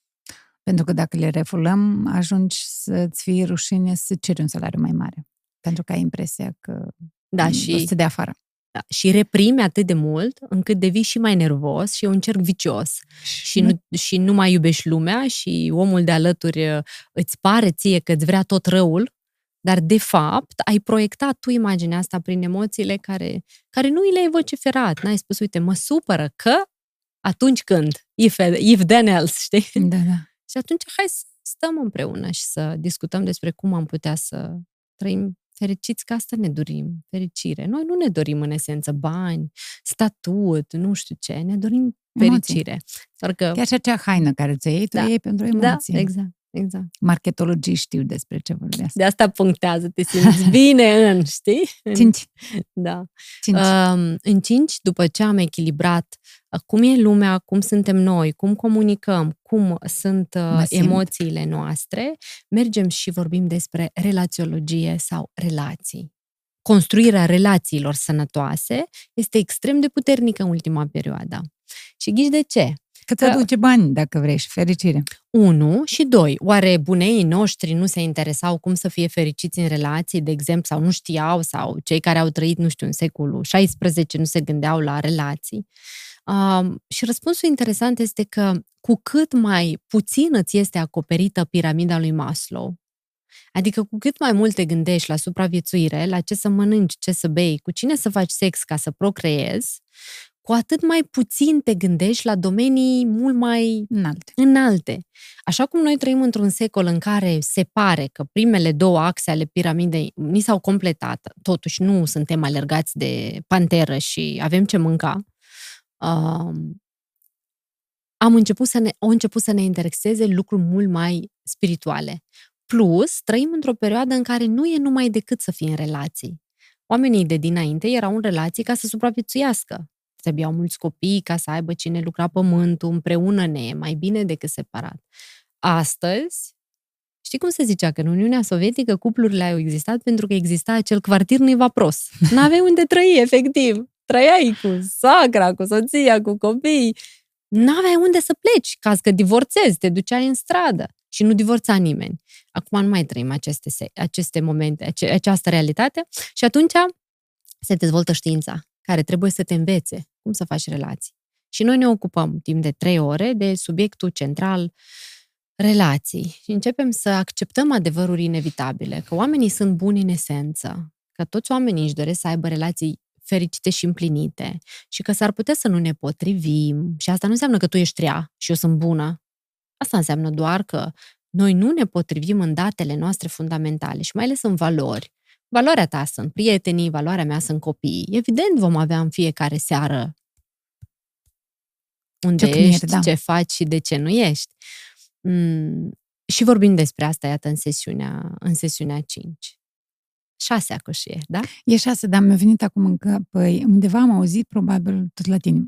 Pentru că dacă le refulăm, ajungi să-ți fie rușine să ceri un salariu mai mare. Pentru că ai impresia că Da, o și să te dea afară. Da, și reprimi atât de mult încât devii și mai nervos și e un cerc vicios. Și nu, și nu mai iubești lumea și omul de alături uh, îți pare ție că îți vrea tot răul, dar de fapt ai proiectat tu imaginea asta prin emoțiile care, care nu i le-ai vociferat. N-ai spus, uite, mă supără că atunci când, if, if then else, știi? Da, da. Și atunci hai să stăm împreună și să discutăm despre cum am putea să trăim fericiți, că asta ne dorim, fericire. Noi nu ne dorim în esență bani, statut, nu știu ce, ne dorim Emoții. fericire. Doar că, Chiar și acea haină care ți-o iei, tu Da. o iei pentru da, emoții. exact, exact. Marketologii știu despre ce vorbesc. De asta punctează, te simți bine în, știi? În- Cinci. Da. Cinci. Um, în cinci, după ce am echilibrat uh, cum e lumea, cum suntem noi, cum comunicăm, cum sunt uh, Mă simt. emoțiile noastre, mergem și vorbim despre relațiologie sau relații. Construirea relațiilor sănătoase este extrem de puternică în ultima perioadă. Și ghiși de ce? Că ți aduce bani, dacă vrei, și fericire. Unu și doi, oare buneii noștri nu se interesau cum să fie fericiți în relații, de exemplu, sau nu știau, sau cei care au trăit, nu știu, în secolul XVI nu se gândeau la relații? Um, și răspunsul interesant este că cu cât mai puțin îți este acoperită piramida lui Maslow, adică cu cât mai mult te gândești la supraviețuire, la ce să mănânci, ce să bei, cu cine să faci sex ca să procreezi, cu atât mai puțin te gândești la domenii mult mai Înalte. înalte. Așa cum noi trăim într-un secol în care se pare că primele două axe ale piramidei ni s-au completat, totuși nu suntem alergați de panteră și avem ce mânca, um, am început să ne, au început să ne intereseze lucruri mult mai spirituale. Plus, trăim într-o perioadă în care nu e numai decât să fii în relații. Oamenii de dinainte erau în relații ca să supraviețuiască. Trebuiau mulți copii ca să aibă cine lucra pământul, împreună ne e mai bine decât separat. Astăzi, știi cum se zicea că în Uniunea Sovietică cuplurile au existat pentru că exista acel quartier nevapros. N-aveai unde trăi, efectiv. Trăiai cu sacra, cu soția, cu copii. N-aveai unde să pleci, caz că divorțezi, te duceai în stradă. și nu divorța nimeni. Acum nu mai trăim aceste, aceste momente, ace, această realitate și atunci se dezvoltă știința care trebuie să te învețe cum să faci relații. Și noi ne ocupăm timp de trei ore de subiectul central relații și începem să acceptăm adevăruri inevitabile, că oamenii sunt buni în esență, că toți oamenii își doresc să aibă relații fericite și împlinite și că s-ar putea să nu ne potrivim și asta nu înseamnă că tu ești rea și eu sunt bună. Asta înseamnă doar că noi nu ne potrivim în datele noastre fundamentale și mai ales în valori. Valoarea ta sunt prietenii, valoarea mea sunt copiii. Evident vom avea în fiecare seară unde Ciocniri, ești, da. ce faci și de ce nu ești. Mm, și vorbim despre asta, iată, în sesiunea, în sesiunea 5. Șase acoșie, da? E șase, dar mi-a venit acum încă, păi, undeva am auzit, probabil, tot la tine,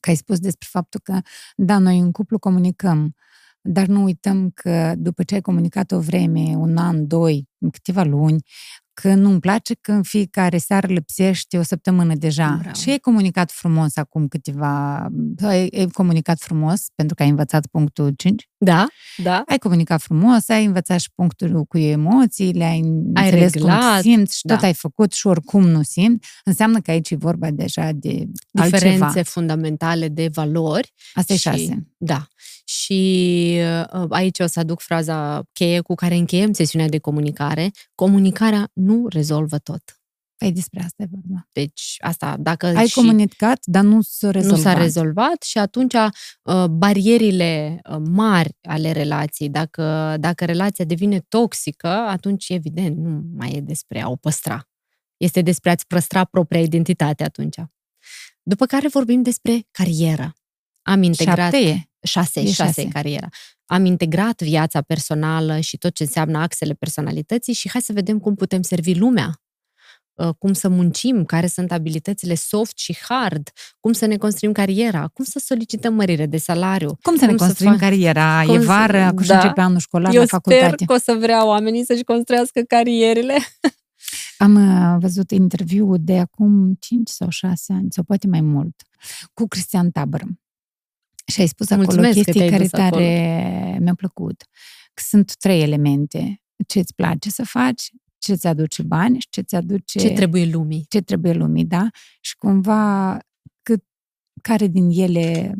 că ai spus despre faptul că, da, noi în cuplu comunicăm, dar nu uităm că după ce ai comunicat o vreme, un an, doi, câteva luni, că nu-mi place că în fiecare seară lipsește o săptămână deja. Bravo. Și ai comunicat frumos acum câteva... Ai, ai comunicat frumos pentru că ai învățat punctul 5. Da, da. Ai comunicat frumos, ai învățat și punctul cu emoțiile, ai, ai înțeles reglat, cum simți și da. tot ai făcut și oricum nu simți. Înseamnă că aici e vorba deja de Diferențe altceva. fundamentale de valori. Asta și, e șase. Da. Și uh, aici o să aduc fraza cheie cu care încheiem sesiunea de comunicare. Comunicarea nu rezolvă tot. Păi despre asta e vorba. Deci asta, dacă... Ai și comunicat, dar nu s-a rezolvat. Nu s-a rezolvat și atunci uh, barierile uh, mari ale relației, dacă, dacă relația devine toxică, atunci evident nu mai e despre a o păstra. Este despre a-ți păstra propria identitate atunci. După care vorbim despre carieră. Am integrat... Șapte Șase, e șase, șase cariera. Am integrat viața personală și tot ce înseamnă axele personalității și hai să vedem cum putem servi lumea uh, cum să muncim, care sunt abilitățile soft și hard, cum să ne construim cariera, cum să solicităm mărire de salariu. Cum să cum ne construim să fa- cariera? Cum e vară, să... acum da. începe anul școlar Eu la facultate. sper că o să vrea oamenii să-și construiască carierele. Am uh, văzut interviul de acum 5 sau 6 ani, sau poate mai mult, cu Cristian Tabăr. Și ai spus acolo Mulțumesc chestii care tare mi-au plăcut. Că sunt trei elemente. Ce îți place să faci, ce ți aduce bani și ce ți aduce... Ce trebuie lumii. Ce trebuie lumii, da? Și cumva cât, care din ele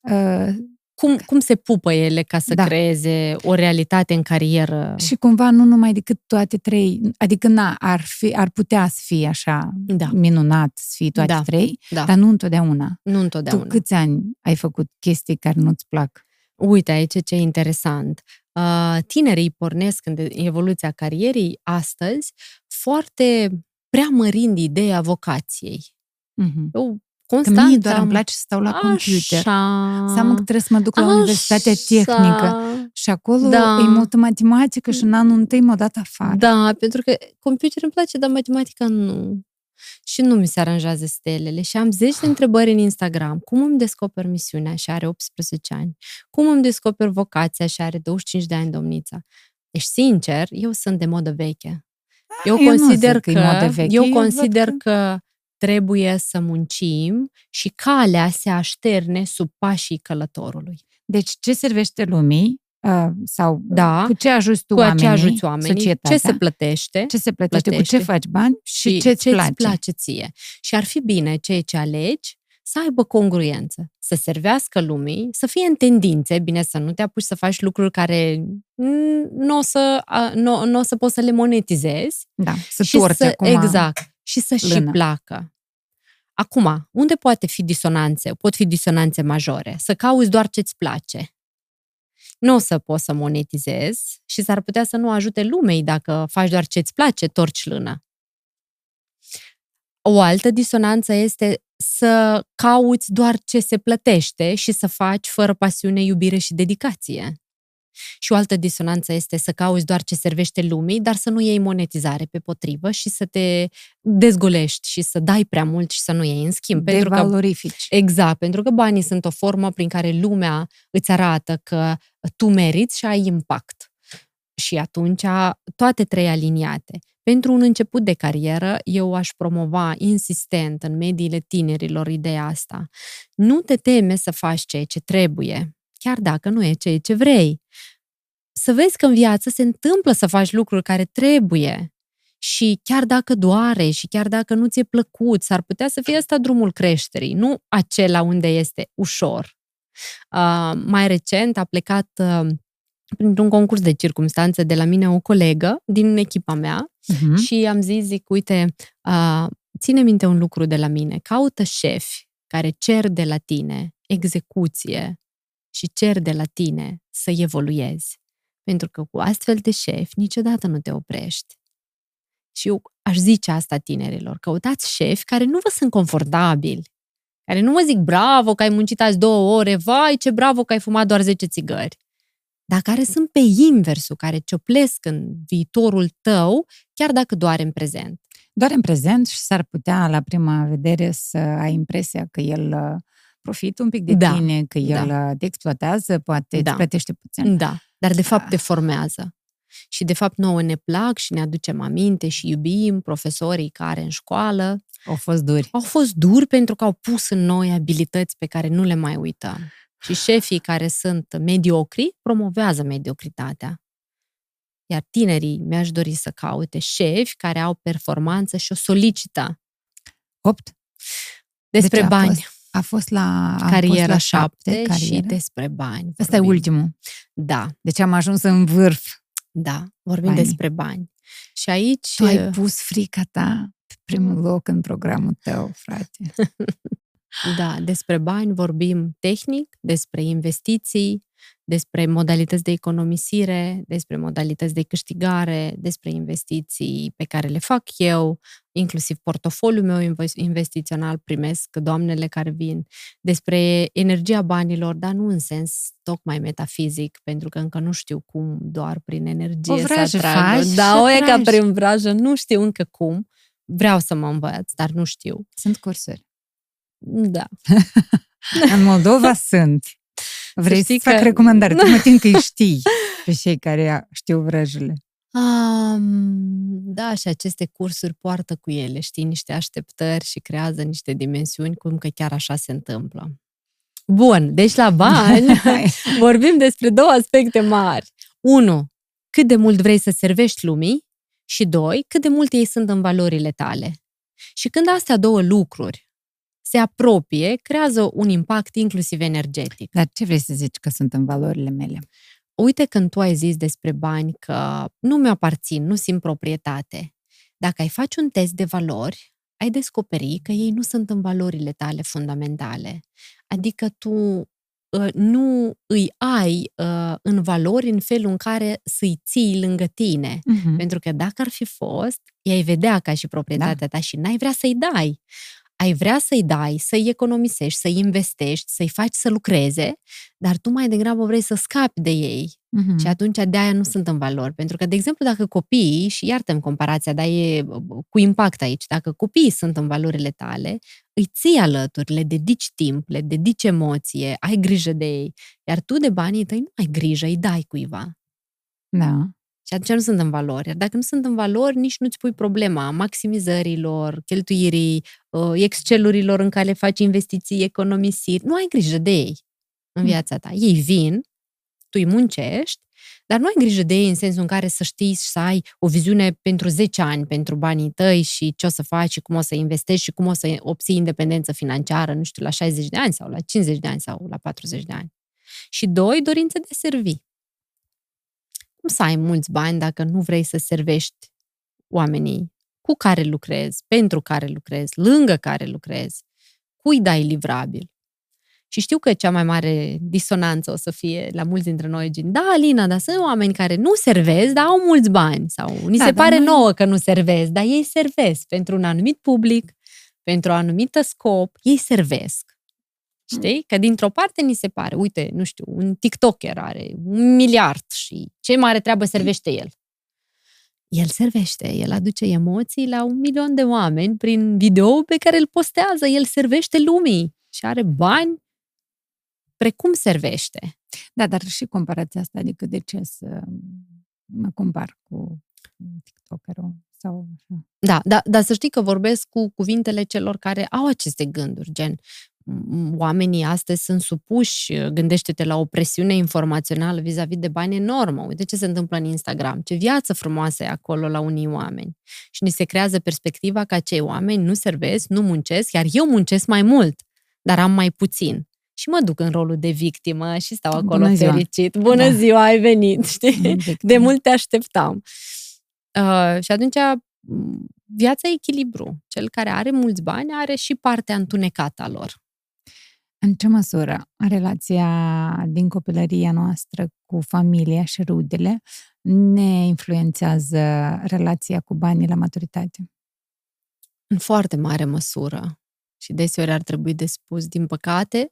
uh, cum, cum se pupă ele ca să da. creeze o realitate în carieră? Și cumva nu numai decât toate trei, adică na, ar, fi, ar putea să fie așa da. minunat să fie toate da. trei, da. dar nu întotdeauna. Nu întotdeauna. Tu câți ani ai făcut chestii care nu-ți plac? Uite aici ce e interesant. Uh, tinerii pornesc în evoluția carierii astăzi foarte preamărind ideea vocației. Mm-hmm. Eu Constant. Că mie doar am... îmi place să stau la computer. Așa. Să am că trebuie să mă duc la Așa. Universitatea Tehnică. Și acolo da. e multă matematică și în anul întâi m-a dat afară. Da, pentru că computer îmi place, dar matematica nu. Și nu mi se aranjează stelele. Și am zeci de întrebări în Instagram. Cum îmi descoper misiunea și are 18 ani? Cum îmi descoper vocația și are 25 de ani domnița? Deci, sincer, eu sunt de modă veche. Eu, eu consider că, că veche, eu consider că, că trebuie să muncim și calea se așterne sub pașii călătorului. Deci ce servește lumii uh, sau da, cu ce ajuți tu cu oamenii, ce ajuți oamenii, societatea, ce se plătește, ce se plătește, plătește cu ce faci bani și, ce îți place. place ție. Și ar fi bine ceea ce alegi să aibă congruență, să servească lumii, să fie în tendințe, bine să nu te apuci să faci lucruri care nu o să, nu, nu o să poți să le monetizezi. Da, să și torți să, acum Exact și să și placă. Acum, unde poate fi disonanțe? Pot fi disonanțe majore. Să cauți doar ce-ți place. Nu o să poți să monetizezi și s-ar putea să nu ajute lumei dacă faci doar ce-ți place, torci lână. O altă disonanță este să cauți doar ce se plătește și să faci fără pasiune, iubire și dedicație. Și o altă disonanță este să cauți doar ce servește lumii, dar să nu iei monetizare pe potrivă și să te dezgolești și să dai prea mult și să nu iei în schimb. De pentru valorifici. Că, exact, pentru că banii sunt o formă prin care lumea îți arată că tu meriți și ai impact. Și atunci toate trei aliniate. Pentru un început de carieră, eu aș promova insistent în mediile tinerilor ideea asta. Nu te teme să faci ceea ce trebuie chiar dacă nu e ceea ce vrei. să vezi că în viață se întâmplă să faci lucruri care trebuie. Și chiar dacă doare și chiar dacă nu ți-e plăcut, s-ar putea să fie ăsta drumul creșterii, nu acela unde este ușor. Uh, mai recent a plecat uh, printr-un concurs de circunstanțe de la mine o colegă din echipa mea uh-huh. și am zis, zic, uite, uh, ține minte un lucru de la mine, caută șefi care cer de la tine execuție și cer de la tine să evoluezi. Pentru că cu astfel de șefi niciodată nu te oprești. Și eu aș zice asta tinerilor, căutați șefi care nu vă sunt confortabili, care nu vă zic bravo că ai muncit azi două ore, vai ce bravo că ai fumat doar 10 țigări, dar care sunt pe inversul, care cioplesc în viitorul tău, chiar dacă doare în prezent. Doar în prezent și s-ar putea la prima vedere să ai impresia că el uh, profită un pic de da. tine, că el da. Uh, te exploatează, poate da. îți plătește puțin. Da, dar de fapt te formează. Și de fapt nouă ne plac și ne aducem aminte și iubim profesorii care în școală au fost duri. Au fost duri pentru că au pus în noi abilități pe care nu le mai uităm. Și șefii care sunt mediocri promovează mediocritatea. Iar tinerii mi-aș dori să caute șefi care au performanță și o solicită. 8. Despre deci bani. A fost, a fost la a cariera fost la 7 și despre bani. Asta e ultimul. Da. Deci am ajuns în vârf. Da, vorbim bani. despre bani. Și aici... Tu ai pus frica ta pe primul loc în programul tău, frate. Da, despre bani vorbim tehnic, despre investiții, despre modalități de economisire, despre modalități de câștigare, despre investiții pe care le fac eu, inclusiv portofoliul meu investițional primesc doamnele care vin, despre energia banilor, dar nu în sens tocmai metafizic, pentru că încă nu știu cum doar prin energie o să atragă. Da, o e ca prin vrajă, nu știu încă cum. Vreau să mă învăț, dar nu știu. Sunt cursuri. Da. în Moldova sunt. Vrei să, să fac că... recomandare? Tu mă tin că îi știi pe cei care știu vrăjile. Um, da, și aceste cursuri poartă cu ele, știi, niște așteptări și creează niște dimensiuni, cum că chiar așa se întâmplă. Bun, deci la bani vorbim despre două aspecte mari. Unu, cât de mult vrei să servești lumii și doi, cât de mult ei sunt în valorile tale. Și când astea două lucruri se apropie, creează un impact inclusiv energetic. Dar ce vrei să zici că sunt în valorile mele? Uite când tu ai zis despre bani că nu mi aparțin, nu simt proprietate. Dacă ai face un test de valori, ai descoperi că ei nu sunt în valorile tale fundamentale. Adică tu uh, nu îi ai uh, în valori în felul în care să-i ții lângă tine. Uh-huh. Pentru că dacă ar fi fost, i-ai vedea ca și proprietatea da. ta și n-ai vrea să-i dai ai vrea să-i dai, să-i economisești, să-i investești, să-i faci să lucreze, dar tu mai degrabă vrei să scapi de ei. Uh-huh. Și atunci de aia nu sunt în valori. Pentru că, de exemplu, dacă copiii, și iartă comparația, dar e cu impact aici, dacă copiii sunt în valorile tale, îi ții alături, le dedici timp, le dedici emoție, ai grijă de ei, iar tu de banii tăi nu ai grijă, îi dai cuiva. Da. Și atunci nu sunt în valori. Iar dacă nu sunt în valori, nici nu-ți pui problema maximizărilor, cheltuirii, uh, excelurilor în care faci investiții, economisiri. Nu ai grijă de ei în mm. viața ta. Ei vin, tu îi muncești, dar nu ai grijă de ei în sensul în care să știi și să ai o viziune pentru 10 ani pentru banii tăi și ce o să faci și cum o să investești și cum o să obții independență financiară, nu știu, la 60 de ani sau la 50 de ani sau la 40 de ani. Și doi, dorință de servi cum să ai mulți bani dacă nu vrei să servești oamenii cu care lucrezi, pentru care lucrezi, lângă care lucrezi, cui dai livrabil? Și știu că cea mai mare disonanță o să fie la mulți dintre noi, gen, da, Alina, dar sunt oameni care nu servesc, dar au mulți bani. Sau ni da, se pare noi... nouă că nu servesc, dar ei servesc pentru un anumit public, pentru o anumită scop, ei servesc. Știi? Că dintr-o parte ni se pare, uite, nu știu, un TikToker are un miliard și ce mare treabă servește el. El servește, el aduce emoții la un milion de oameni prin video pe care îl postează, el servește lumii și are bani precum servește. Da, dar și comparația asta, adică de ce să mă compar cu TikTokerul sau așa. Da, da, dar să știi că vorbesc cu cuvintele celor care au aceste gânduri, gen oamenii astăzi sunt supuși, gândește-te la o presiune informațională vis-a-vis de bani enormă. Uite ce se întâmplă în Instagram, ce viață frumoasă e acolo la unii oameni. Și ni se creează perspectiva că acei oameni nu servesc, nu muncesc, iar eu muncesc mai mult, dar am mai puțin. Și mă duc în rolul de victimă și stau acolo Bună ziua. fericit. Bună da. ziua, ai venit, știi? De mult te așteptam. Uh, și atunci viața e echilibru. Cel care are mulți bani are și partea întunecată a lor. În ce măsură relația din copilăria noastră cu familia și rudele ne influențează relația cu banii la maturitate? În foarte mare măsură. Și deseori ar trebui de spus, din păcate,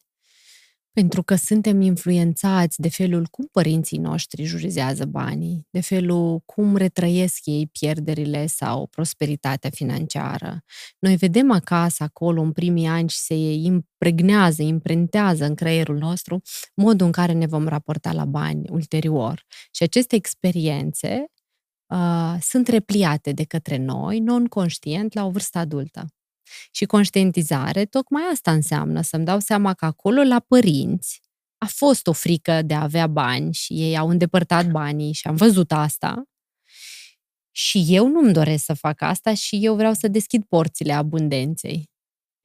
pentru că suntem influențați de felul cum părinții noștri jurizează banii, de felul cum retrăiesc ei pierderile sau prosperitatea financiară. Noi vedem acasă, acolo, în primii ani și se impregnează, imprentează în creierul nostru modul în care ne vom raporta la bani ulterior. Și aceste experiențe uh, sunt repliate de către noi, non-conștient, la o vârstă adultă. Și conștientizare, tocmai asta înseamnă, să-mi dau seama că acolo, la părinți, a fost o frică de a avea bani și ei au îndepărtat banii și am văzut asta. Și eu nu-mi doresc să fac asta și eu vreau să deschid porțile abundenței.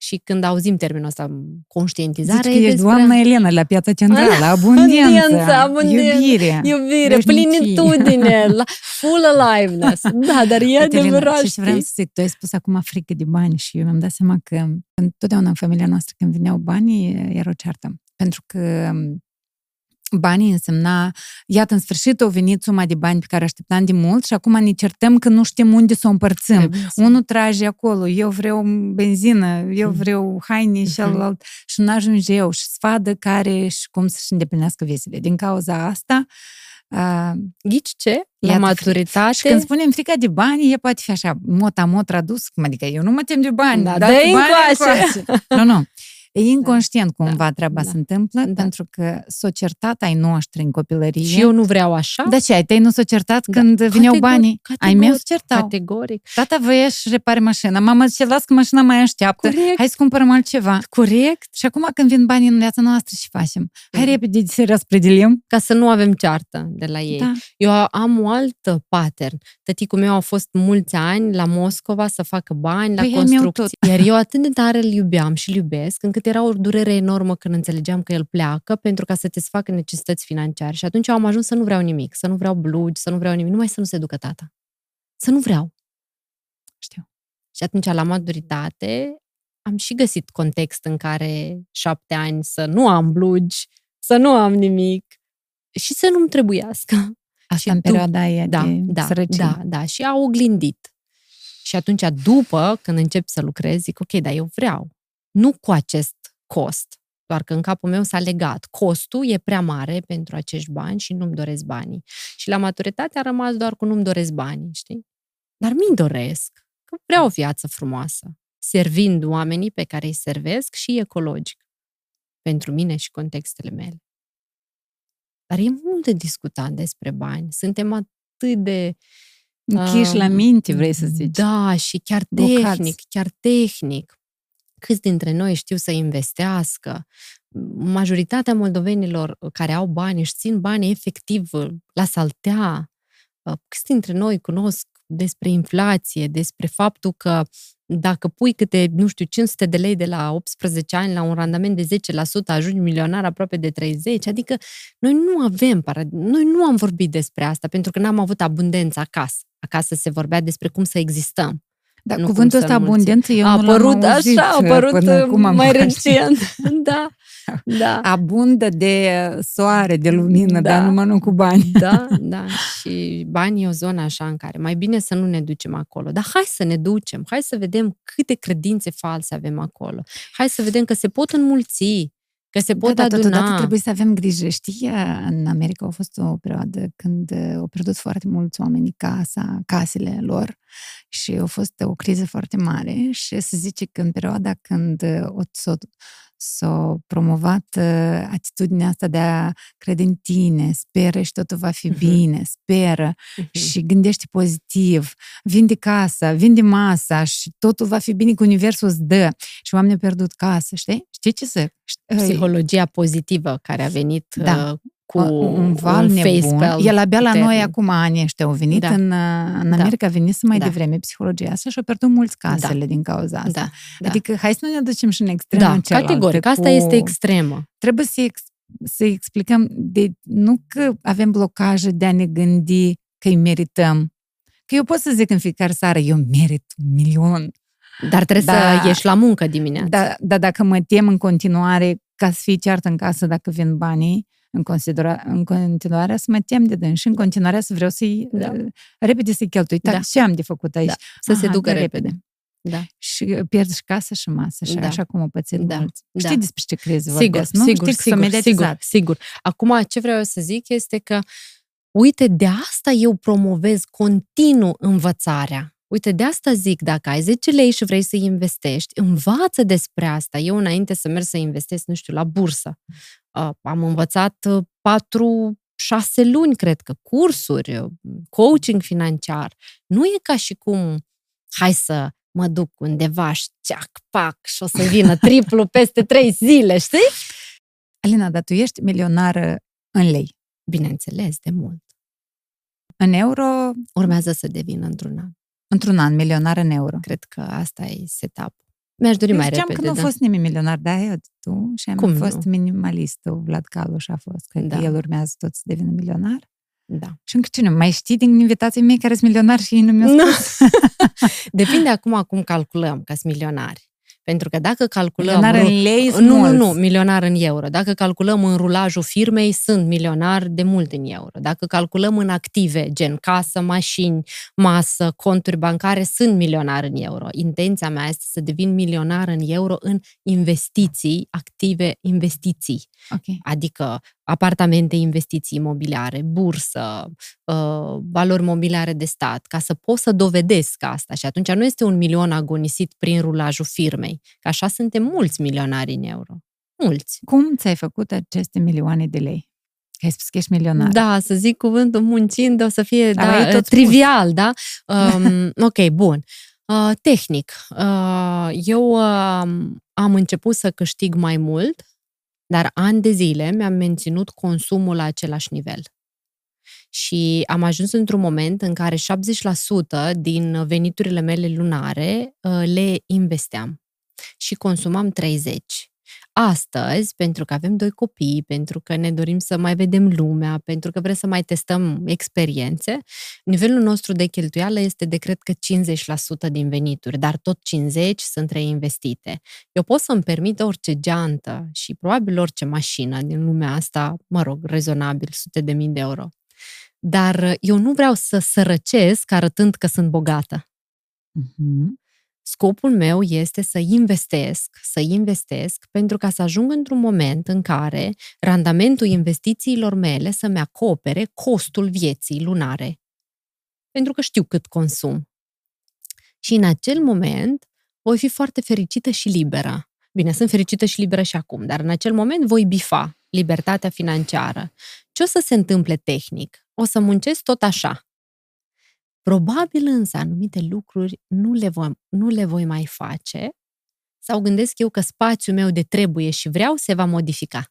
Și când auzim termenul ăsta, conștientizare... Zici că ești despre... doamna Elena la piața centrală, abundență, abundență iubire, iubire plinitudine, la, full aliveness. Da, dar e adevărat. Și vreau să zic, tu ai spus acum frică de bani și eu mi-am dat seama că întotdeauna în familia noastră când veneau banii, era o ceartă. Pentru că banii însemna, iată, în sfârșit au venit suma de bani pe care așteptam de mult și acum ne certăm că nu știm unde să o împărțim. Unul trage acolo, eu vreau benzină, eu mm. vreau haine și mm-hmm. celălalt și nu ajunge eu și sfadă care și cum să-și îndeplinească visele. Din cauza asta, Uh, Ghici ce? La maturitate. Și când spunem frica de bani, e poate fi așa, mot-a-mot tradus, adică eu nu mă tem de bani, da, dar de bani Nu, nu. E inconștient da, cumva da, treaba da, se întâmplă, da. pentru că s-o certat ai noștri în copilărie. Și eu nu vreau așa? Da ce, ai tăi nu s-o certat da. când Categor- veneau banii? Categoric, ai mei s certau. Categoric. Tata voia și repare mașina. Mama zice, las că mașina mai așteaptă. Corect. Hai să cumpărăm altceva. Corect. Și acum când vin banii în viața noastră, și facem? Hai da. repede să răspredelim. Ca să nu avem ceartă de la ei. Da. Eu am o altă pattern. Tăticul meu a fost mulți ani la Moscova să facă bani, păi la construcții. Iar eu atât de tare îl iubeam și îl iubesc, încât era o durere enormă când înțelegeam că el pleacă pentru ca să te facă necesități financiare. Și atunci am ajuns să nu vreau nimic, să nu vreau blugi, să nu vreau nimic, numai să nu se ducă tata. Să nu vreau. Știu. Și atunci, la maturitate, am și găsit context în care șapte ani să nu am blugi, să nu am nimic și să nu-mi trebuiască. Asta și în perioada aia da, de da, sărăcie. Da, da, și a oglindit. Și atunci, după, când încep să lucrez, zic, ok, dar eu vreau. Nu cu acest cost. Doar că în capul meu s-a legat. Costul e prea mare pentru acești bani și nu-mi doresc banii. Și la maturitate a rămas doar cu nu-mi doresc banii, știi? Dar mi-i doresc, că vreau o viață frumoasă, servind oamenii pe care îi servesc și ecologic. Pentru mine și contextele mele. Dar e mult de discutat despre bani. Suntem atât de... Închiși uh, la minte, vrei să zici. Da, și chiar tehnic, Blocați. chiar tehnic câți dintre noi știu să investească. Majoritatea moldovenilor care au bani își țin bani efectiv la saltea. Uh, câți dintre noi cunosc despre inflație, despre faptul că dacă pui câte, nu știu, 500 de lei de la 18 ani la un randament de 10%, ajungi milionar aproape de 30, adică noi nu avem, noi nu am vorbit despre asta, pentru că n-am avut abundență acasă. Acasă se vorbea despre cum să existăm. Da, nu cuvântul ăsta abundență eu a nu apărut l-am așa, a apărut mai recent. da, da. Abundă de soare, de lumină, da. dar numai nu cu bani. Da, da. Și banii e o zonă așa în care mai bine să nu ne ducem acolo. Dar hai să ne ducem, hai să vedem câte credințe false avem acolo. Hai să vedem că se pot înmulți, Că se pot da, aduna. Totodată trebuie să avem grijă. Știi, în America a fost o perioadă când uh, au pierdut foarte mulți oameni casa, casele lor și a fost o criză foarte mare și se zice că în perioada când uh, o, s-a, s-a promovat uh, atitudinea asta de a crede în tine, speră și totul va fi Mhm. bine, speră Mhm. și gândește pozitiv, vinde casa, vinde masa și totul va fi bine că universul îți dă. Și oamenii au pierdut casă, știi? Știi ce zic? Știi- Psihologia pozitivă care a venit Da. Uh, cu un val un nebun. facepalm El abia la noi puternic. acum ani ăștia au venit Da. în, uh, în Da. America, a venit să mai Da. devreme psihologia asta și au pierdut mulți casele din cauza asta. Da, da. Adică hai să nu ne ducem și în extremul Da, cealaltă categoric. Asta cu- este extremă. Trebuie să, ex, să explicăm de, nu că avem blocaje de a ne gândi că îi merităm. Că eu pot să zic în fiecare seară, eu merit un milion. Dar trebuie Da. să ieși la muncă dimineața. Dar da, dacă mă tem în continuare ca să fie ceartă în casă dacă vin banii, în, considera, în continuare să mă tem de dâns și în continuare să vreau să-i Da. uh, repede să-i cheltui. Da. Da. Ce am de făcut aici? Da. Să se Aha, ducă de repede. Da. Și uh, pierzi și casă și masă, și Da. așa cum o pățit Da. mulți. Da. Știți despre ce crezi Sigur, vorbesc, nu? sigur, Știți că s-a sigur, mediatizat. sigur, sigur. Acum, ce vreau eu să zic este că, uite, de asta eu promovez continuu învățarea. Uite, de asta zic, dacă ai 10 lei și vrei să investești, învață despre asta. Eu, înainte să merg să investesc, nu știu, la bursă, uh, am învățat uh, patru, șase luni, cred că, cursuri, uh, coaching financiar. Nu e ca și cum, hai să mă duc undeva și ceac, pac, și o să vină triplu peste trei zile, știi? Alina, dar tu ești milionară în lei. Bineînțeles, de mult. În euro, Urmează să devină într-un an. într-un an, milionară în euro. Cred că asta e setup. Mi-aș dori Eu mai ziceam repede, că nu da. a fost nimeni milionar, dar eu, tu și am Cum fost nu? minimalistul, Vlad Caluș a fost, că Da. el urmează tot să devină milionar. da. Și încă cine, mai știi din invitații mei care sunt milionari și ei nu mi-au Nu. spus? Depinde acum cum calculăm că sunt milionari. Pentru că dacă calculăm... Milionar ru- în lei sunt nu, nu, mulți. nu, milionar în euro. Dacă calculăm în rulajul firmei, sunt milionari de mult în euro. Dacă calculăm în active, gen casă, mașini, masă, conturi bancare, sunt milionar în euro. Intenția mea este să devin milionar în euro în investiții, active investiții. Ok. adică apartamente, investiții imobiliare, bursă, uh, valori mobiliare de stat, ca să pot să dovedesc asta. Și atunci nu este un milion agonisit prin rulajul firmei, că așa suntem mulți milionari în euro. Mulți. Cum ți-ai făcut aceste milioane de lei? Că ai spus că ești milionar. Da, să zic cuvântul muncind o să fie Dar ai da, tot spus. trivial, da? Um, ok, bun. Uh, tehnic. Uh, eu uh, am început să câștig mai mult, dar ani de zile mi-am menținut consumul la același nivel. Și am ajuns într-un moment în care 70% din veniturile mele lunare uh, le investeam și consumam 30%. Astăzi, pentru că avem doi copii, pentru că ne dorim să mai vedem lumea, pentru că vrem să mai testăm experiențe, nivelul nostru de cheltuială este de, cred că, 50% din venituri, dar tot 50% sunt reinvestite. Eu pot să-mi permit orice geantă și probabil orice mașină din lumea asta, mă rog, rezonabil, sute de mii de euro. Dar eu nu vreau să sărăcesc arătând că sunt bogată. Mhm. Scopul meu este să investesc, să investesc pentru ca să ajung într-un moment în care randamentul investițiilor mele să-mi acopere costul vieții lunare. Pentru că știu cât consum. Și în acel moment voi fi foarte fericită și liberă. Bine, sunt fericită și liberă și acum, dar în acel moment voi bifa libertatea financiară. Ce o să se întâmple tehnic? O să muncesc tot așa. Probabil însă anumite lucruri nu le, voi, nu le voi mai face sau gândesc eu că spațiul meu de trebuie și vreau se va modifica.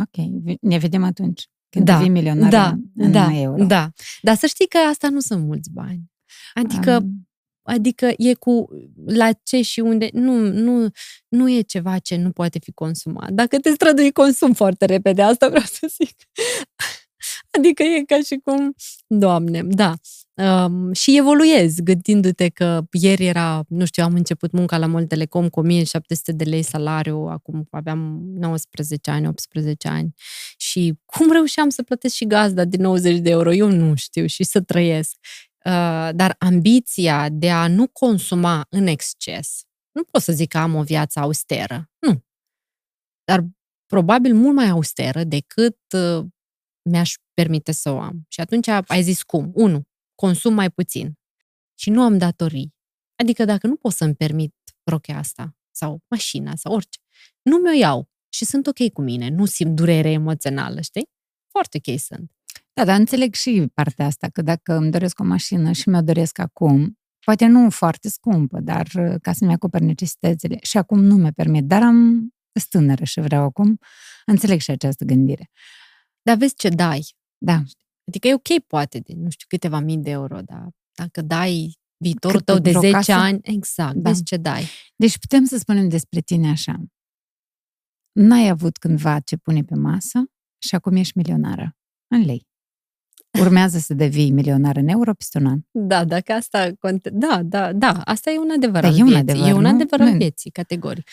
Ok, ne vedem atunci. Când Da, devii milionar da, în, în da, euro. da. Dar să știi că asta nu sunt mulți bani. Adică, Um, adică e cu la ce și unde, nu, nu, nu e ceva ce nu poate fi consumat. Dacă te strădui, consum foarte repede, asta vreau să zic. Adică e ca și cum, doamne, da. Um, și evoluezi gândindu-te că ieri era, nu știu, am început munca la Mol Telecom cu 1700 de lei salariu, acum aveam 19 ani, 18 ani și cum reușeam să plătesc și gazda de 90 de euro? Eu nu știu și să trăiesc. Uh, dar ambiția de a nu consuma în exces, nu pot să zic că am o viață austeră, nu. Dar probabil mult mai austeră decât uh, mi-aș permite să o am. Și atunci ai zis cum? Unu, consum mai puțin și nu am datorii. Adică dacă nu pot să-mi permit rochea asta, sau mașina sau orice. Nu mi-o iau și sunt ok cu mine, nu simt durere emoțională, știi? Foarte ok sunt. Da, dar înțeleg și partea asta, că dacă îmi doresc o mașină și mi-o doresc acum, poate nu foarte scumpă, dar uh, ca să-mi acoperi necesitățile și acum nu mi permit, dar am tânără și vreau acum, înțeleg și această gândire. Dar vezi ce dai. Da. Adică e ok, poate, de, nu știu, câteva mii de euro, dar dacă dai viitorul Cât tău de pentru o 10 casă? ani, exact, Da. vezi ce dai. Deci putem să spunem despre tine așa. N-ai avut cândva ce pune pe masă și acum ești milionară. În lei. Urmează să devii milionar în euro peste un an. Da, dacă asta conte... Da, da, da, asta e un adevăr Da, al e un vieții. adevăr, e un nu? adevăr al Nu- vieții, categoric.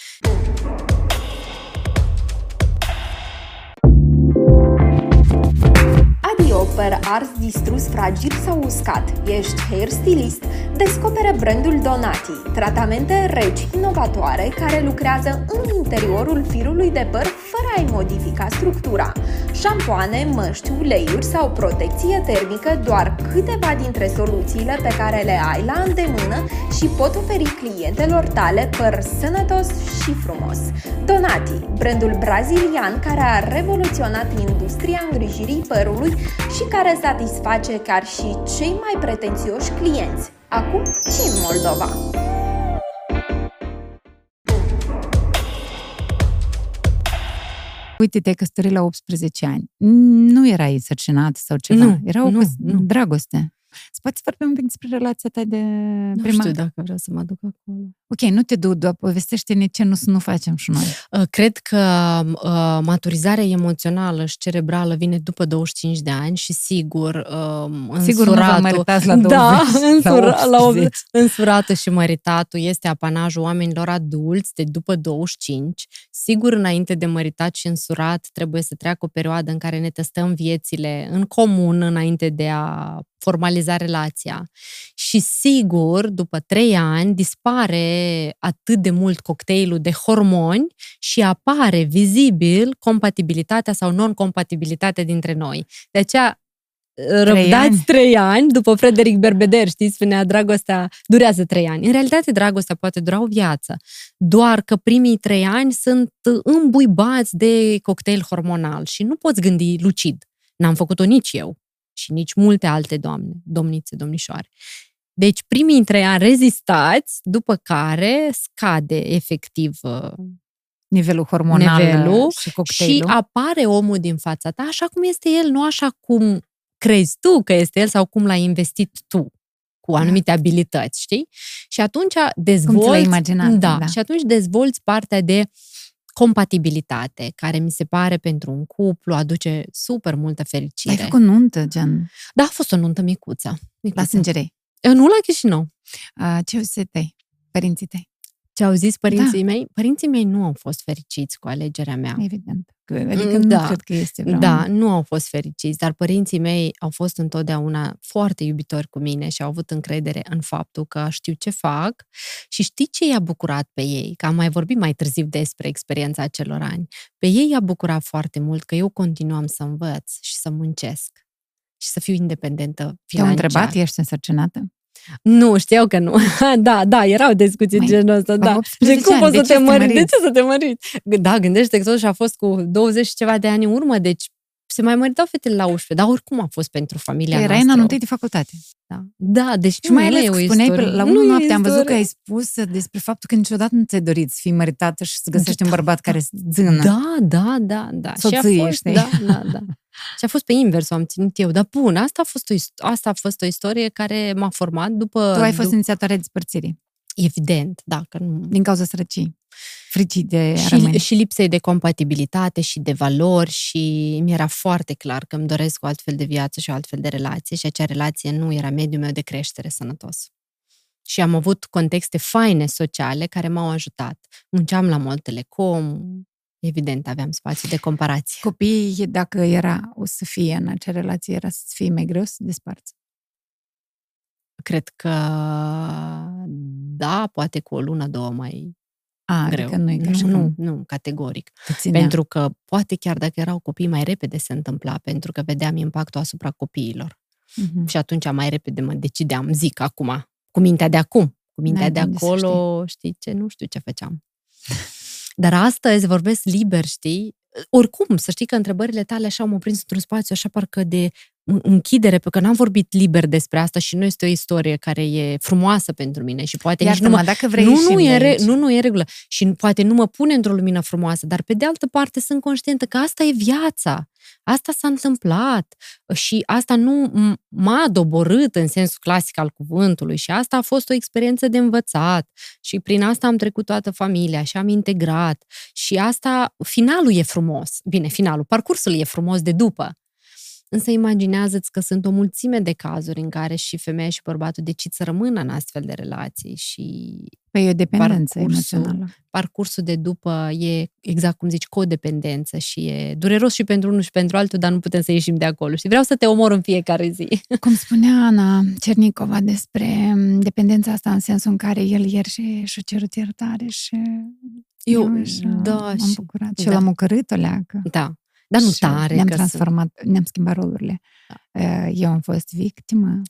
Adio per ars distrus fragil sau uscat. Ești hairstylist? Descoperă brandul Donati, tratamente reci inovatoare care lucrează în interiorul firului de păr fără a-i modifica structura. Șampoane, măști, uleiuri sau protecție termică doar câteva dintre soluțiile pe care le ai la îndemână și pot oferi clientelor tale păr sănătos și frumos. Donati, brandul brazilian care a revoluționat industria îngrijirii părului și care satisface chiar și cei mai pretențioși clienți. Acum și în Moldova. Uite, te-ai căsătorit la 18 ani. Nu erai sărcinat sau ceva. Nu, Era o nu, căs- nu. dragoste. Să poți vorbi un pic despre relația ta de Nu prima... știu dacă vreau să mă duc acolo. Ok, nu te du, doar povestește-ne ce nu să nu facem și noi. Uh, Cred că uh, maturizarea emoțională și cerebrală vine după 25 de ani și sigur uh, Sigur nu vă însuratul- măritați la 20, da, la însura, la 80. însuratul și măritatul este apanajul oamenilor adulți de după 25. Sigur, înainte de măritat și însurat, trebuie să treacă o perioadă în care ne testăm viețile în comun înainte de a formaliza relația. Și sigur, după trei ani, dispare atât de mult cocktailul de hormoni și apare vizibil compatibilitatea sau non-compatibilitatea dintre noi. De aceea, răbdați ani? trei ani, după Frederic Berbeder, știți, spunea, dragostea durează trei ani. În realitate, dragostea poate dura o viață, doar că primii trei ani sunt îmbuibați de cocktail hormonal și nu poți gândi lucid. N-am făcut-o nici eu și nici multe alte doamne, domnițe, domnișoare. Deci primii trei ani rezistați, după care scade efectiv uh, Nivelul hormonal Nivelul și și cocktailul. apare omul din fața ta așa cum este el, nu așa cum crezi tu că este el sau cum l-ai investit tu cu anumite abilități, știi? Și atunci dezvolți... l-ai imaginat, da, da. și atunci dezvolți partea de compatibilitate, care mi se pare pentru un cuplu aduce super multă fericire. Ai făcut nuntă, gen, Da, a fost o nuntă micuță. la micuță. sângerei. Eu Nu la Chișinău. Uh, ce au zis tăi, părinții tăi? Ce au zis părinții mei? Părinții mei nu au fost fericiți cu alegerea mea. Evident. Că- Adică Mm, nu da. cred că este vreo... Da, nu au fost fericiți, dar părinții mei au fost întotdeauna foarte iubitori cu mine și au avut încredere în faptul că știu ce fac și știi ce i-a bucurat pe ei, că am mai vorbit mai târziu despre experiența acelor ani. Pe ei i-a bucurat foarte mult că eu continuam să învăț și să muncesc și să fiu independentă Te-au financiar. întrebat, ești însărcinată? Nu, știau că nu. da, da, erau discuții Măi, genul ăsta, da. 18 Și cum ani, poți de să ce te să te măriți? De măriți? ce să te măriți? Da, gândește că totuși a fost cu 20 și ceva de ani în urmă, deci se mai măritau fetele la 11, dar oricum a fost pentru familia Că erai în noastră. anul întâi de facultate. Da, da deci Și mai nu ales e o că spuneai istorie. pe- la Nu unul e noapte, am văzut că istorie. ai spus despre faptul că niciodată nu ți-ai dorit să fii măritată și să găsești un bărbat care să zână. Da, da, da, da. Și a Soție, fost, știi? Da, da, da. Și a fost pe invers, o am ținut eu. Dar bun, asta a fost o, ist- asta a fost o istorie care m-a format după... Tu ai fost dup- inițiatoarea despărțirii Evident, da, că nu... din cauza sărăciei. Fricii de a și, rămâne. și lipsei de compatibilitate și de valori și mi-era foarte clar că îmi doresc o altfel de viață și o altfel de relație și acea relație nu era mediul meu de creștere sănătos. Și am avut contexte faine sociale care m-au ajutat. Munceam la Mall Telecom, evident aveam spațiu de comparație. Copiii, dacă era o să fie în acea relație, era să fie mai greu să desparți. Cred că da, poate cu o lună, două mai A, greu. adică nu e ca și nu, cum nu, nu, categoric. te ținea. Pentru că poate chiar dacă erau copii mai repede se întâmpla, pentru că vedeam impactul asupra copiilor. Mhm. Și atunci mai repede mă decideam, zic acum, cu mintea de acum, cu mintea N-ai de de unde să acolo, știi ce, nu știu ce făceam. Dar astăzi vorbesc liber, știi? Oricum, să știi că întrebările tale așa m-au prins într-un spațiu așa parcă de închidere, pentru că n-am vorbit liber despre asta și nu este o istorie care e frumoasă pentru mine și poate Iartă nici nu mă... dacă vrei nu, nu, de e re, aici. nu, nu e regulă. Și poate nu mă pune într-o lumină frumoasă, dar pe de altă parte sunt conștientă că asta e viața. Asta s-a întâmplat și asta nu m- m-a doborât în sensul clasic al cuvântului și asta a fost o experiență de învățat și prin asta am trecut toată familia și am integrat și asta, finalul e frumos. Bine, finalul, parcursul e frumos de după. Însă imaginează-ți că sunt o mulțime de cazuri în care și femeia și bărbatul decid să rămână în astfel de relații și Păi e o dependență Parcursul. emoțională. parcursul de după e, exact cum zici, codependență și e dureros și pentru unul și pentru altul, dar nu putem să ieșim de acolo. Și vreau să te omor în fiecare zi. Cum spunea Ana Cernicova despre dependența asta în sensul în care el ieri și, și-a cerut iertare și Eu, așa da, am și- bucurat. Și da. l-am ocărât o leacă. Da. Dar nu Și tare. Ne-am că să- transformat, ne-am schimbat rolurile. Da. Eu am fost victimă.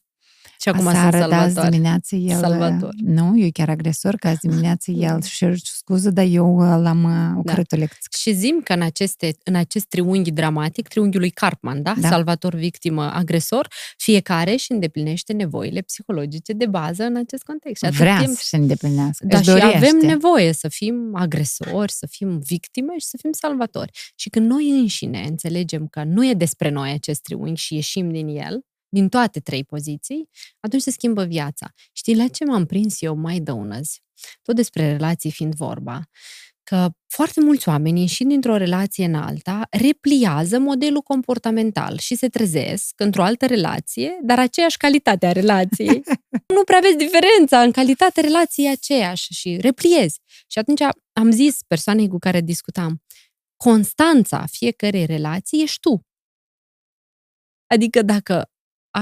Și acum sunt Aseară, da, azi salvator. dimineață el... Salvator. Nu, eu chiar agresor, că azi dimineață el și scuză, dar eu uh, l-am Da. uh, ocărât o lecție. Și zim că în, aceste, în acest triunghi dramatic, triunghiul lui Cartman, da? Da. Salvator, victimă, agresor, fiecare își îndeplinește nevoile psihologice de bază în acest context. Și atât Vrea timp- să se îndeplinească. Da, își și dorește. avem nevoie să fim agresori, să fim victime și să fim salvatori. Și când noi înșine înțelegem că nu e despre noi acest triunghi și ieșim din el, din toate trei poziții, atunci se schimbă viața. Știi la ce m-am prins eu mai dăunăzi? Tot despre relații fiind vorba, că foarte mulți oameni, ieșind dintr-o relație în alta, repliază modelul comportamental și se trezesc într-o altă relație, dar aceeași calitate a relației. nu prea vezi diferența, în calitate relației e aceeași și repliezi. Și atunci am zis persoanei cu care discutam, constanța fiecărei relații ești tu. Adică dacă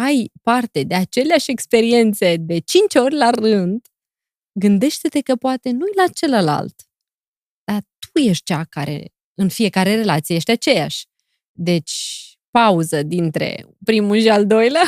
ai parte de aceleași experiențe de cinci ori la rând, gândește-te că poate nu-i la celălalt, dar tu ești cea care în fiecare relație ești aceeași. Deci, pauză dintre primul și al doilea,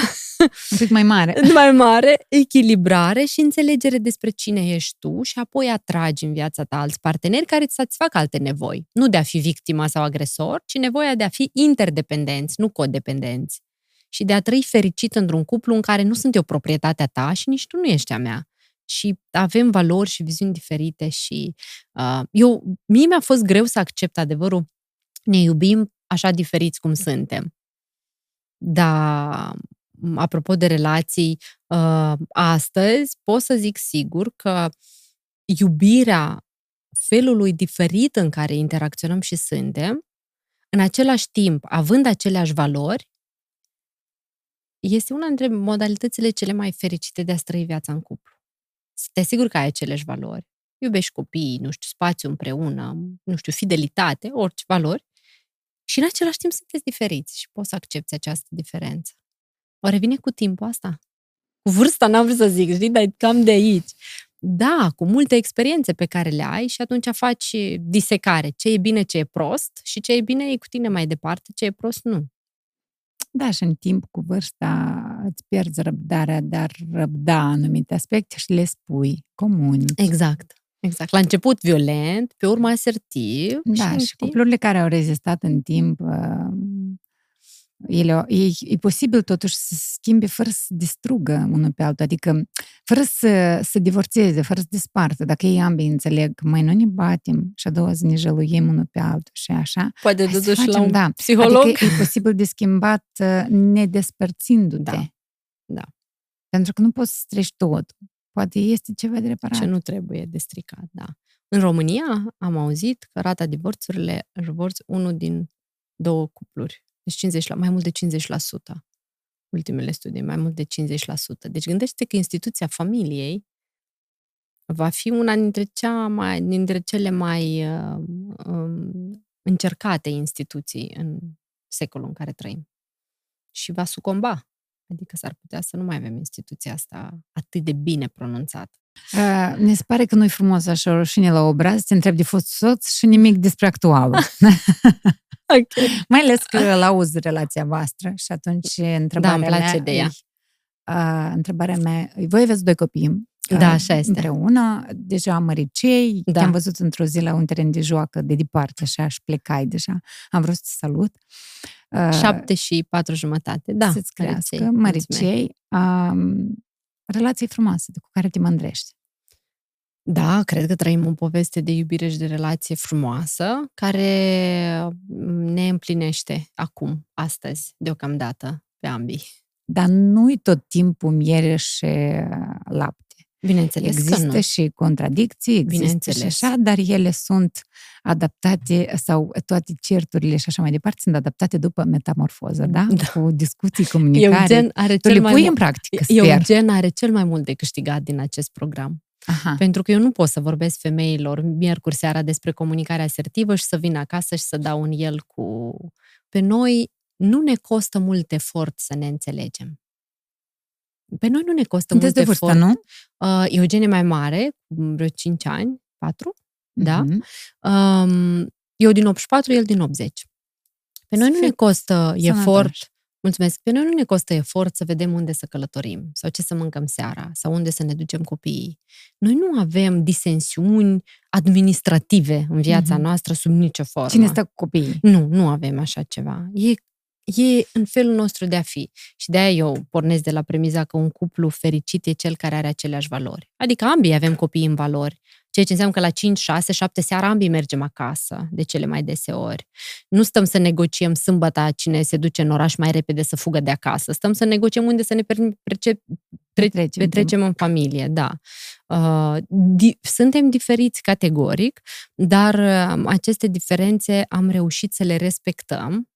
Un pic mai mare. mai mare, echilibrare și înțelegere despre cine ești tu și apoi atragi în viața ta alți parteneri care îți satisfac alte nevoi. Nu de a fi victima sau agresor, ci nevoia de a fi interdependenți, nu codependenți. Și de a trăi fericit într-un cuplu în care nu sunt eu proprietatea ta și nici tu nu ești a mea. Și avem valori și viziuni diferite și uh, eu, mie mi-a fost greu să accept adevărul. Ne iubim așa diferiți cum suntem. Dar apropo de relații, uh, astăzi pot să zic sigur că iubirea felului diferit în care interacționăm și suntem, în același timp, având aceleași valori, este una dintre modalitățile cele mai fericite de a trăi viața în cuplu. Să te asiguri că ai aceleași valori. Iubești copiii, nu știu, spațiu împreună, nu știu, fidelitate, orice valori. Și în același timp sunteți diferiți și poți să accepti această diferență. O revine cu timpul asta? Cu vârsta n-am vrut să zic, știi, dar e cam de aici. Da, cu multe experiențe pe care le ai și atunci faci disecare. Ce e bine, ce e prost și ce e bine e cu tine mai departe, ce e prost nu. Da, și în timp cu vârsta îți pierzi răbdarea, dar răbda anumite aspecte și le spui, comunici. Exact. Exact. La început violent, pe urmă asertiv. Da, în și timp- cuplurile care au rezistat în timp, uh, ele, au- e, e posibil totuși să se schimbe fără să distrugă unul pe altul, adică fără să se divorțeze, fără să dispartă. Dacă ei ambii înțeleg, mai nu ne batem și a doua zi ne jăluiem unul pe altul și așa. Poate Hai să totuși la facem, un da. psiholog. Adică e posibil de schimbat uh, nedespărțindu-te. Da. Da. Pentru că nu poți să treci tot. Poate este ceva de reparat. ce nu trebuie de stricat, da. În România am auzit că rata divorțurile divorț unul din două cupluri. Deci 50 la, mai mult de 50%. Ultimele studii, mai mult de 50%. Deci gândește că instituția familiei va fi una dintre, cea mai, dintre cele mai uh, um, încercate instituții în secolul în care trăim. Și va sucomba. Adică s-ar putea să nu mai avem instituția asta atât de bine pronunțată. Uh, ne se pare că nu-i frumos așa o rușine la obraz, te întreb de fost soț și nimic despre actualul. Ok. Mai ales că îl auzi relația voastră și atunci întrebarea Da, îmi place mea de ea. e, uh, întrebarea mea, e, voi aveți doi copii, Da, așa este. Împreună, deja măricei, Da. te-am văzut într-o zi la un teren de joacă de departe, așa, și plecai deja. Am vrut să te salut. Uh, Șapte și patru jumătate. Da, să-ți crească, Măricei, mulțumesc. măricei. Um, relații frumoase de cu care te mândrești. Da, cred că trăim o poveste de iubire și de relație frumoasă, care ne împlinește acum, astăzi, deocamdată, pe ambii. Dar nu-i tot timpul miere și uh, lapte. Bineînțeles că Există nu. și contradicții, există și Bineînțeles. așa, dar ele sunt adaptate sau toate certurile și așa mai departe sunt adaptate după metamorfoză, da? Da. Cu discuții, comunicare. Eugen are tu cel le mai pui mult- în practică, sper. Eugen are cel mai mult de câștigat din acest program. Aha. Pentru că eu nu pot să vorbesc femeilor miercuri seara despre comunicare asertivă și să vin acasă și să dau un el cu... Pe noi nu ne costă mult efort să ne înțelegem. Pe noi nu ne costă Sunteți de mult vârstă, efort. nu? Uh, Eugen e mai mare, cu vreo 5 ani, 4, da? Mhm. Um, eu din 84, el din 80. Pe noi nu ne Fii costă sănătoși. efort, mulțumesc, pe noi nu ne costă efort să vedem unde să călătorim sau ce să mâncăm seara sau unde să ne ducem copiii. Noi nu avem disensiuni administrative în viața Mhm. noastră sub nicio formă. Cine stă cu copiii? Nu, nu avem așa ceva. E, e în felul nostru de a fi. Și de-aia eu pornesc de la premiza că un cuplu fericit e cel care are aceleași valori. Adică ambii avem copii în valori. Ceea ce înseamnă că la 5, 6, 7 seara ambii mergem acasă, de cele mai dese ori. Nu stăm să negociem sâmbătă cine se duce în oraș mai repede să fugă de acasă. Stăm să negociem unde să ne perce- perce- Petrecem petrecem în familie, da. Uh, di- suntem diferiți categoric, dar uh, aceste diferențe am reușit să le respectăm.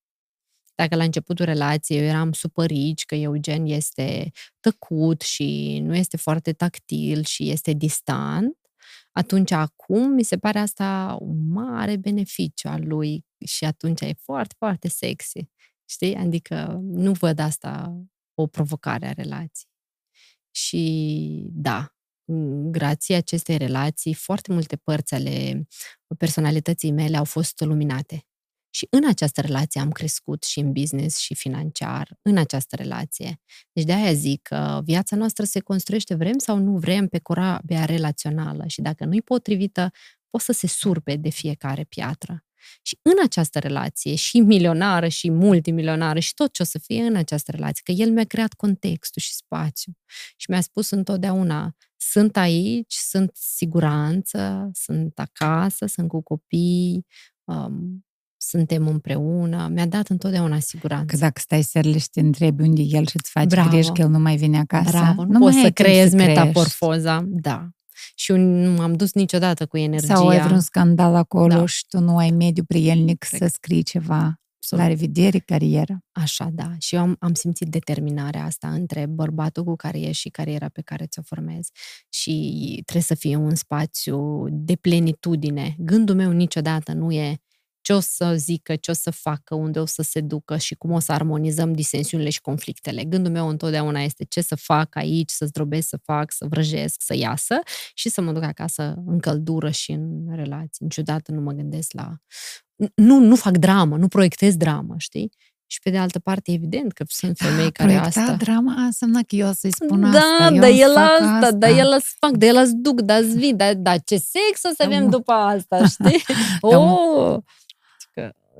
Dacă la începutul relației eu eram supărici că Eugen este tăcut și nu este foarte tactil și este distant, atunci acum mi se pare asta un mare beneficiu al lui și atunci e foarte, foarte sexy. Știi? Adică nu văd asta o provocare a relației. Și da, grație acestei relații, foarte multe părți ale personalității mele au fost luminate. Și în această relație am crescut și în business și financiar, în această relație. Deci de aia zic că viața noastră se construiește, vrem sau nu vrem, pe corabia relațională și dacă nu-i potrivită, poți să se surpe de fiecare piatră. Și în această relație, și milionară, și multimilionară, și tot ce o să fie în această relație, că el mi-a creat contextul și spațiu. Și mi-a spus întotdeauna, sunt aici, sunt siguranță, sunt acasă, sunt cu copii, um, suntem împreună. Mi-a dat întotdeauna siguranță. Că dacă stai serile și te întrebi unde e el și îți faci Bravo. griji că el nu mai vine acasă, Bravo, nu, nu poți mai să ai timp creezi să crești. metaporfoza. Da. Și eu nu m-am dus niciodată cu energia. Sau ai vreun scandal acolo Da. și tu nu ai mediu prielnic Corect. să scrii ceva. Absolut. La revedere, carieră. Așa, da. Și eu am, am simțit determinarea asta între bărbatul cu care ești și cariera pe care ți-o formezi. Și trebuie să fie un spațiu de plenitudine. Gândul meu niciodată nu e ce o să zică, ce o să facă, unde o să se ducă și cum o să armonizăm disensiunile și conflictele. Gândul meu întotdeauna este ce să fac aici, să zdrobesc, să fac, să vrăjesc, să iasă și să mă duc acasă în căldură și în relații. Niciodată nu mă gândesc la... Nu, nu fac dramă, nu proiectez dramă, știi? Și pe de altă parte, evident că sunt femei care Proiecta asta... drama a însemnat că eu o să-i spun da, asta, eu da, o să el fac asta, asta. da, el să fac, da, el să duc, da, zi, da, da, ce sex o să avem Da, după asta, știi? Da, oh!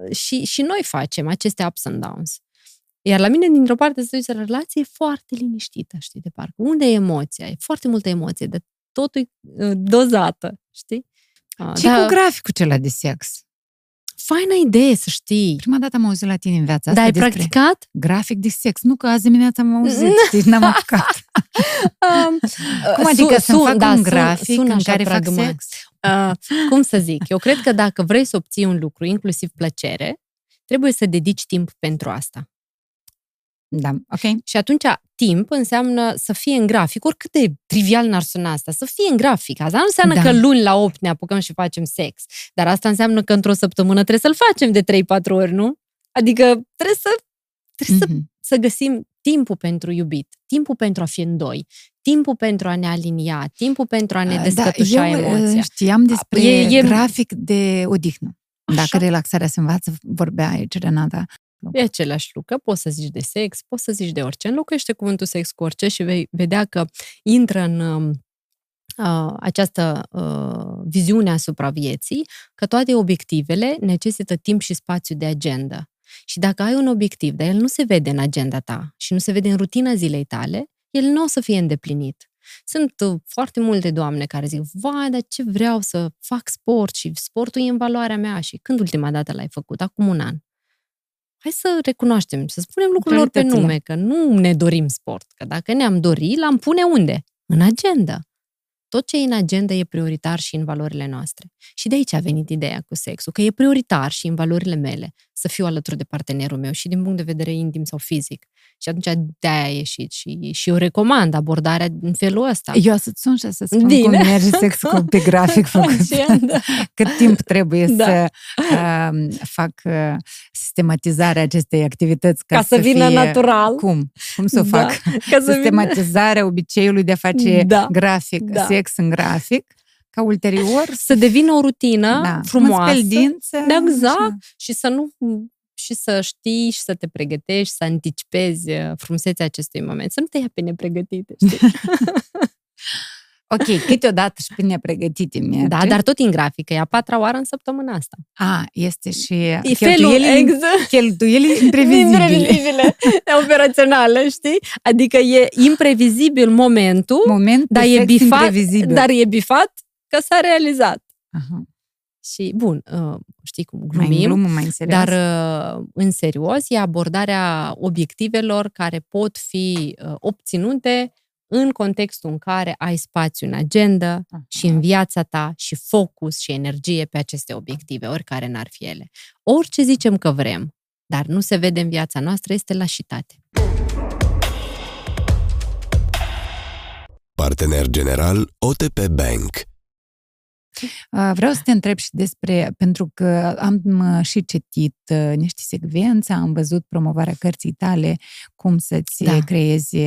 Că, și, și noi facem aceste ups and downs. Iar la mine, dintr-o parte, se duce relație e foarte liniștită, știi, de parcă. Unde e emoția? E foarte multă emoție, de totul e uh, dozată, știi? Uh, Ce cu graficul acela de sex? Faină idee, să știi. Prima dată am auzit la tine în viața Dar asta ai despre practicat? grafic de sex. Nu că azi dimineața am auzit, știi, n-am apucat. Um, Cum adică să-mi fac un grafic sună în așa care fac pragma- sex? Uh, cum să zic? Eu cred că dacă vrei să obții un lucru, inclusiv plăcere, trebuie să dedici timp pentru asta. Da, ok. Și atunci timp înseamnă să fie în grafic, oricât de trivial n-ar suna asta, să fie în grafic. Asta nu înseamnă Da. că luni la 8 ne apucăm și facem sex, dar asta înseamnă că într-o săptămână trebuie să-l facem de 3-4 ori, nu? Adică trebuie să, trebuie să, Mhm. să găsim timpul pentru iubit, timpul pentru a fi în doi, timpul pentru a ne alinia, timpul pentru a ne Da, descătușa eu emoția. uh, știam despre E- e- grafic de odihnă. Așa. Dacă relaxarea se învață, vorbea aici Renata. E același lucru, poți să zici de sex, poți să zici de orice. Înlocuiește cuvântul sex cu orice și vei vedea că intră în, um, uh, această uh, viziune asupra vieții că toate obiectivele necesită timp și spațiu de agenda. Și dacă ai un obiectiv, dar el nu se vede în agenda ta și nu se vede în rutina zilei tale, el nu o să fie îndeplinit. Sunt uh, foarte multe doamne care zic, vai, dar ce vreau să fac sport și sportul e în valoarea mea. Și când ultima dată l-ai făcut? Acum un an. Hai să recunoaștem, să spunem lucrurilor pe nume, că nu ne dorim sport. Că dacă ne-am dori, l-am pune unde? În agenda. Tot ce e în agenda e prioritar și în valorile noastre. Și de aici a venit ideea cu sexul, că e prioritar și în valorile mele să fiu alături de partenerul meu și din punct de vedere intim sau fizic. Și atunci de-aia a ieșit și, și eu recomand abordarea în felul ăsta. Eu să-ți sun și să spun Bine. cum merge sexul pe grafic făcut. da. Cât timp trebuie da. să uh, fac uh, sistematizarea acestei activități ca, ca să, să vină fie... natural. Cum? Cum să o da. fac? Ca să Sistematizarea vină... obiceiului de a face da. grafic, da. sex în grafic ca ulterior să devină o rutină da, frumoasă. Mă dințe, da, exact. Așa. Și să nu și să știi și să te pregătești, să anticipezi uh, frumusețea acestui moment. Să nu te ia pe nepregătite, știi? ok, câteodată și pe nepregătite merge. Da, dar tot în grafică, e a patra oară în săptămâna asta. A, este și e cheltuielile, exact. cheltuielile imprevizibile. imprevizibile operaționale, știi? Adică e imprevizibil momentul, Moment dar, e bifat, dar e bifat că s-a realizat. Aha. Și, bun, uh, știi cum, glumim, mai în glumă, mai în serios. dar uh, în serios e abordarea obiectivelor care pot fi uh, obținute în contextul în care ai spațiu în agenda Aha. și în viața ta și focus și energie pe aceste obiective, oricare n-ar fi ele. Orice zicem că vrem, dar nu se vede în viața noastră, este lașitate. Partener general OTP Bank Vreau să te întreb și despre, pentru că am și citit niște secvențe, am văzut promovarea cărții tale, cum să-ți da. creezi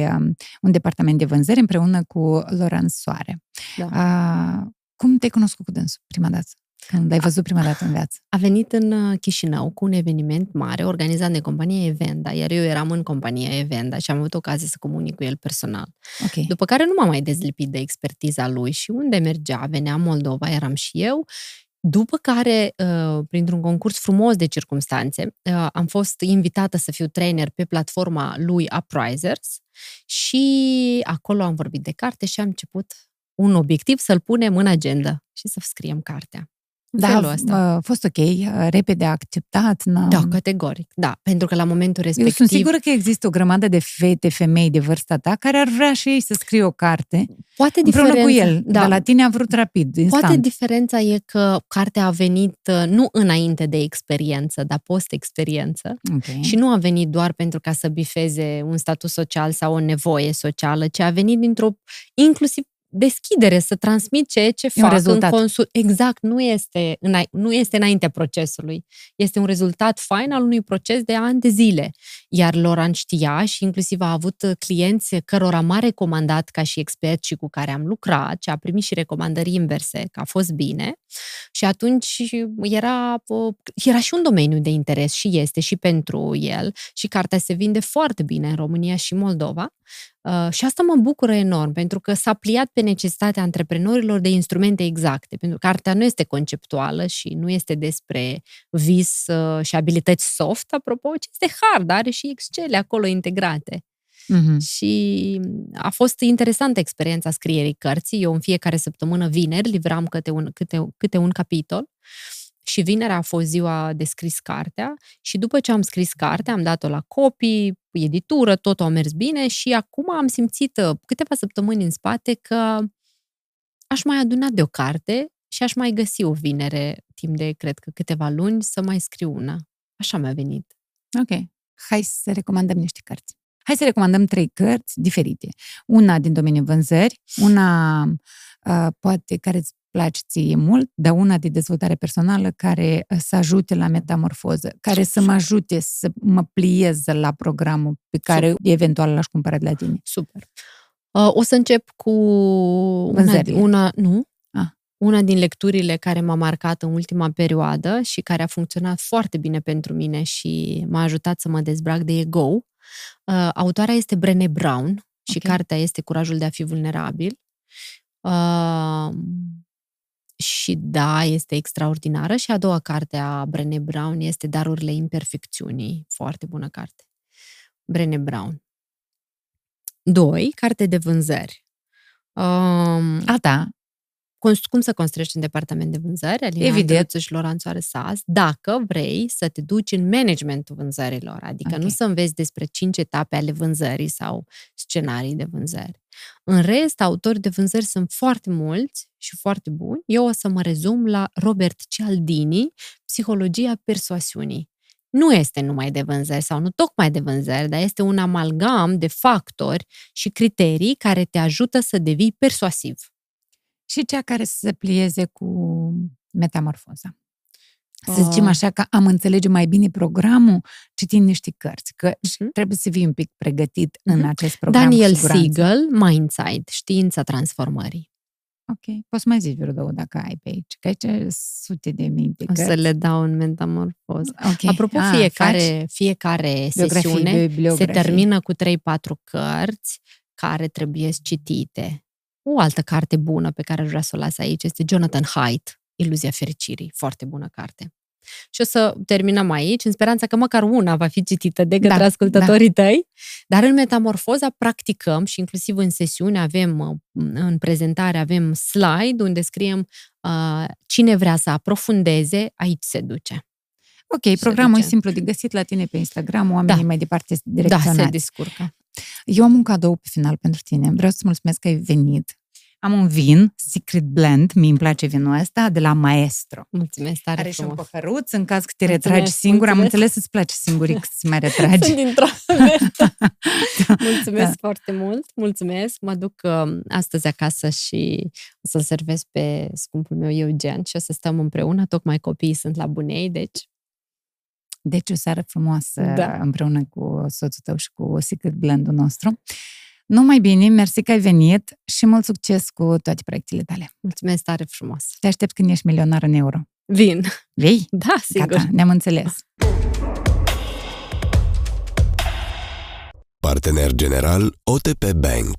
un departament de vânzări împreună cu Loran Soare. Da. Cum te-ai cunoscut cu dânsul prima dată? Când ai văzut prima dată în viață? A venit în uh, Chișinău cu un eveniment mare organizat de compania Evenda, iar eu eram în compania Evenda și am avut ocazia să comunic cu el personal. Okay. După care nu m-am mai dezlipit de expertiza lui și unde mergea, venea Moldova, eram și eu, după care, uh, printr-un concurs frumos de circumstanțe, uh, am fost invitată să fiu trainer pe platforma lui Uprisers și acolo am vorbit de carte și am început un obiectiv să-l punem în agenda și să scriem cartea. Da, a fost ok, repede acceptat. N-am... Da, categoric, da, pentru că la momentul respectiv... Eu sunt sigură că există o grămadă de fete, femei de vârsta ta, care ar vrea și ei să scrie o carte Poate împreună diferența, cu el, da. dar la tine a vrut rapid, instant. Poate diferența e că cartea a venit uh, nu înainte de experiență, dar post-experiență okay. și nu a venit doar pentru ca să bifeze un status social sau o nevoie socială, ci a venit dintr-o, inclusiv deschidere, să transmit ceea ce fac rezultat. în consul. Exact, nu este, nu este înaintea procesului. Este un rezultat fain al unui proces de ani de zile. Iar Loran știa și inclusiv a avut clienți cărora m-a recomandat ca și expert și cu care am lucrat și a primit și recomandări inverse, că a fost bine. Și atunci era, era și un domeniu de interes și este și pentru el și cartea se vinde foarte bine în România și Moldova. Uh, și asta mă bucură enorm, pentru că s-a pliat pe necesitatea antreprenorilor de instrumente exacte. Pentru că cartea nu este conceptuală și nu este despre vis uh, și abilități soft, apropo, ci este hard, are și Excel acolo integrate. Mm-hmm. Și a fost interesantă experiența scrierii cărții. Eu în fiecare săptămână vineri livram câte un, câte, câte un capitol. Uh, și vinerea a fost ziua de scris cartea și după ce am scris cartea, am dat-o la copii, editură, totul a mers bine și acum am simțit uh, câteva săptămâni în spate că aș mai aduna de o carte și aș mai găsi o vinere timp de, cred că, câteva luni să mai scriu una. Așa mi-a venit. Ok. Hai să recomandăm niște cărți. Hai să recomandăm trei cărți diferite. Una din domeniul vânzări, una uh, poate care îți place ție mult, dar una de dezvoltare personală care uh, să ajute la metamorfoză, care să mă ajute să mă pliez la programul pe care Super. eventual l-aș cumpăra de la tine. Super. Uh, o să încep cu una, una, nu, ah. una din lecturile care m-a marcat în ultima perioadă și care a funcționat foarte bine pentru mine și m-a ajutat să mă dezbrac de ego. Uh, autoarea este Brené Brown și okay. cartea este Curajul de a fi vulnerabil. Uh, și da, este extraordinară. Și a doua carte a Brené Brown este Darurile imperfecțiunii. Foarte bună carte. Brené Brown. Doi, carte de vânzări. Um, A, da. Cum să construiești un departament de vânzări, Alina Evident. și Loranțoare Sas, dacă vrei să te duci în managementul vânzărilor, adică Ok. nu să înveți despre cinci etape ale vânzării sau scenarii de vânzări. În rest, autori de vânzări sunt foarte mulți și foarte buni. Eu o să mă rezum la Robert Cialdini, Psihologia persoasiunii. Nu este numai de vânzări sau nu tocmai de vânzări, dar este un amalgam de factori și criterii care te ajută să devii persuasiv. Și cea care să se plieze cu metamorfoza. Să zicem Ah. așa că am înțelege mai bine programul citind niște cărți, că Mhm. trebuie să fii un pic pregătit în Mhm. acest program. cu Daniel siguranță. Siegel, Mindside, știința transformării. Ok, poți să mai zici vreo două dacă ai pe aici, că aici sute de mii de O să cărți. le dau în metamorfoză. Ok. Apropo, Ah, fiecare, fiecare faci biografii, sesiune bibliografii. se termină cu 3-4 cărți care trebuie citite. O altă carte bună pe care aș vrea să o las aici este Jonathan Haidt, Iluzia fericirii. Foarte bună carte. Și o să terminăm aici, în speranța că măcar una va fi citită de către Da, ascultătorii tăi. Dar în Metamorfoza practicăm și inclusiv în sesiune avem, uh, în prezentare avem slide unde scriem uh, cine vrea să aprofundeze, aici se duce. Ok, programul duce. e simplu de găsit la tine pe Instagram, oamenii Da. mai departe sunt Da, direcționați. se descurcă. Eu am un cadou pe final pentru tine. Vreau să-ți mulțumesc că ai venit. Am un vin, Secret Blend, mi îmi place vinul ăsta, de la Maestro. Mulțumesc tare Are și un frumos. păhăruț, în caz că te Mulțumesc, retragi singur. Am mulțumesc. înțeles să-ți place singuric să mai retragi. Sunt dintr-o Mulțumesc Da. foarte mult, mulțumesc. Mă duc uh, astăzi acasă și o să-l servesc pe scumpul meu Eugen și o să stăm împreună. Tocmai copiii sunt la bunei, deci Deci o seară frumoasă Da. împreună cu soțul tău și cu Secret Blend-ul nostru. Numai bine, mersi că ai venit și mult succes cu toate proiectele tale. mulțumesc tare frumos. Te aștept când ești milionar în euro. Vin. Vei? Da, sigur. Gata, ne-am înțeles. Partener general OTP Bank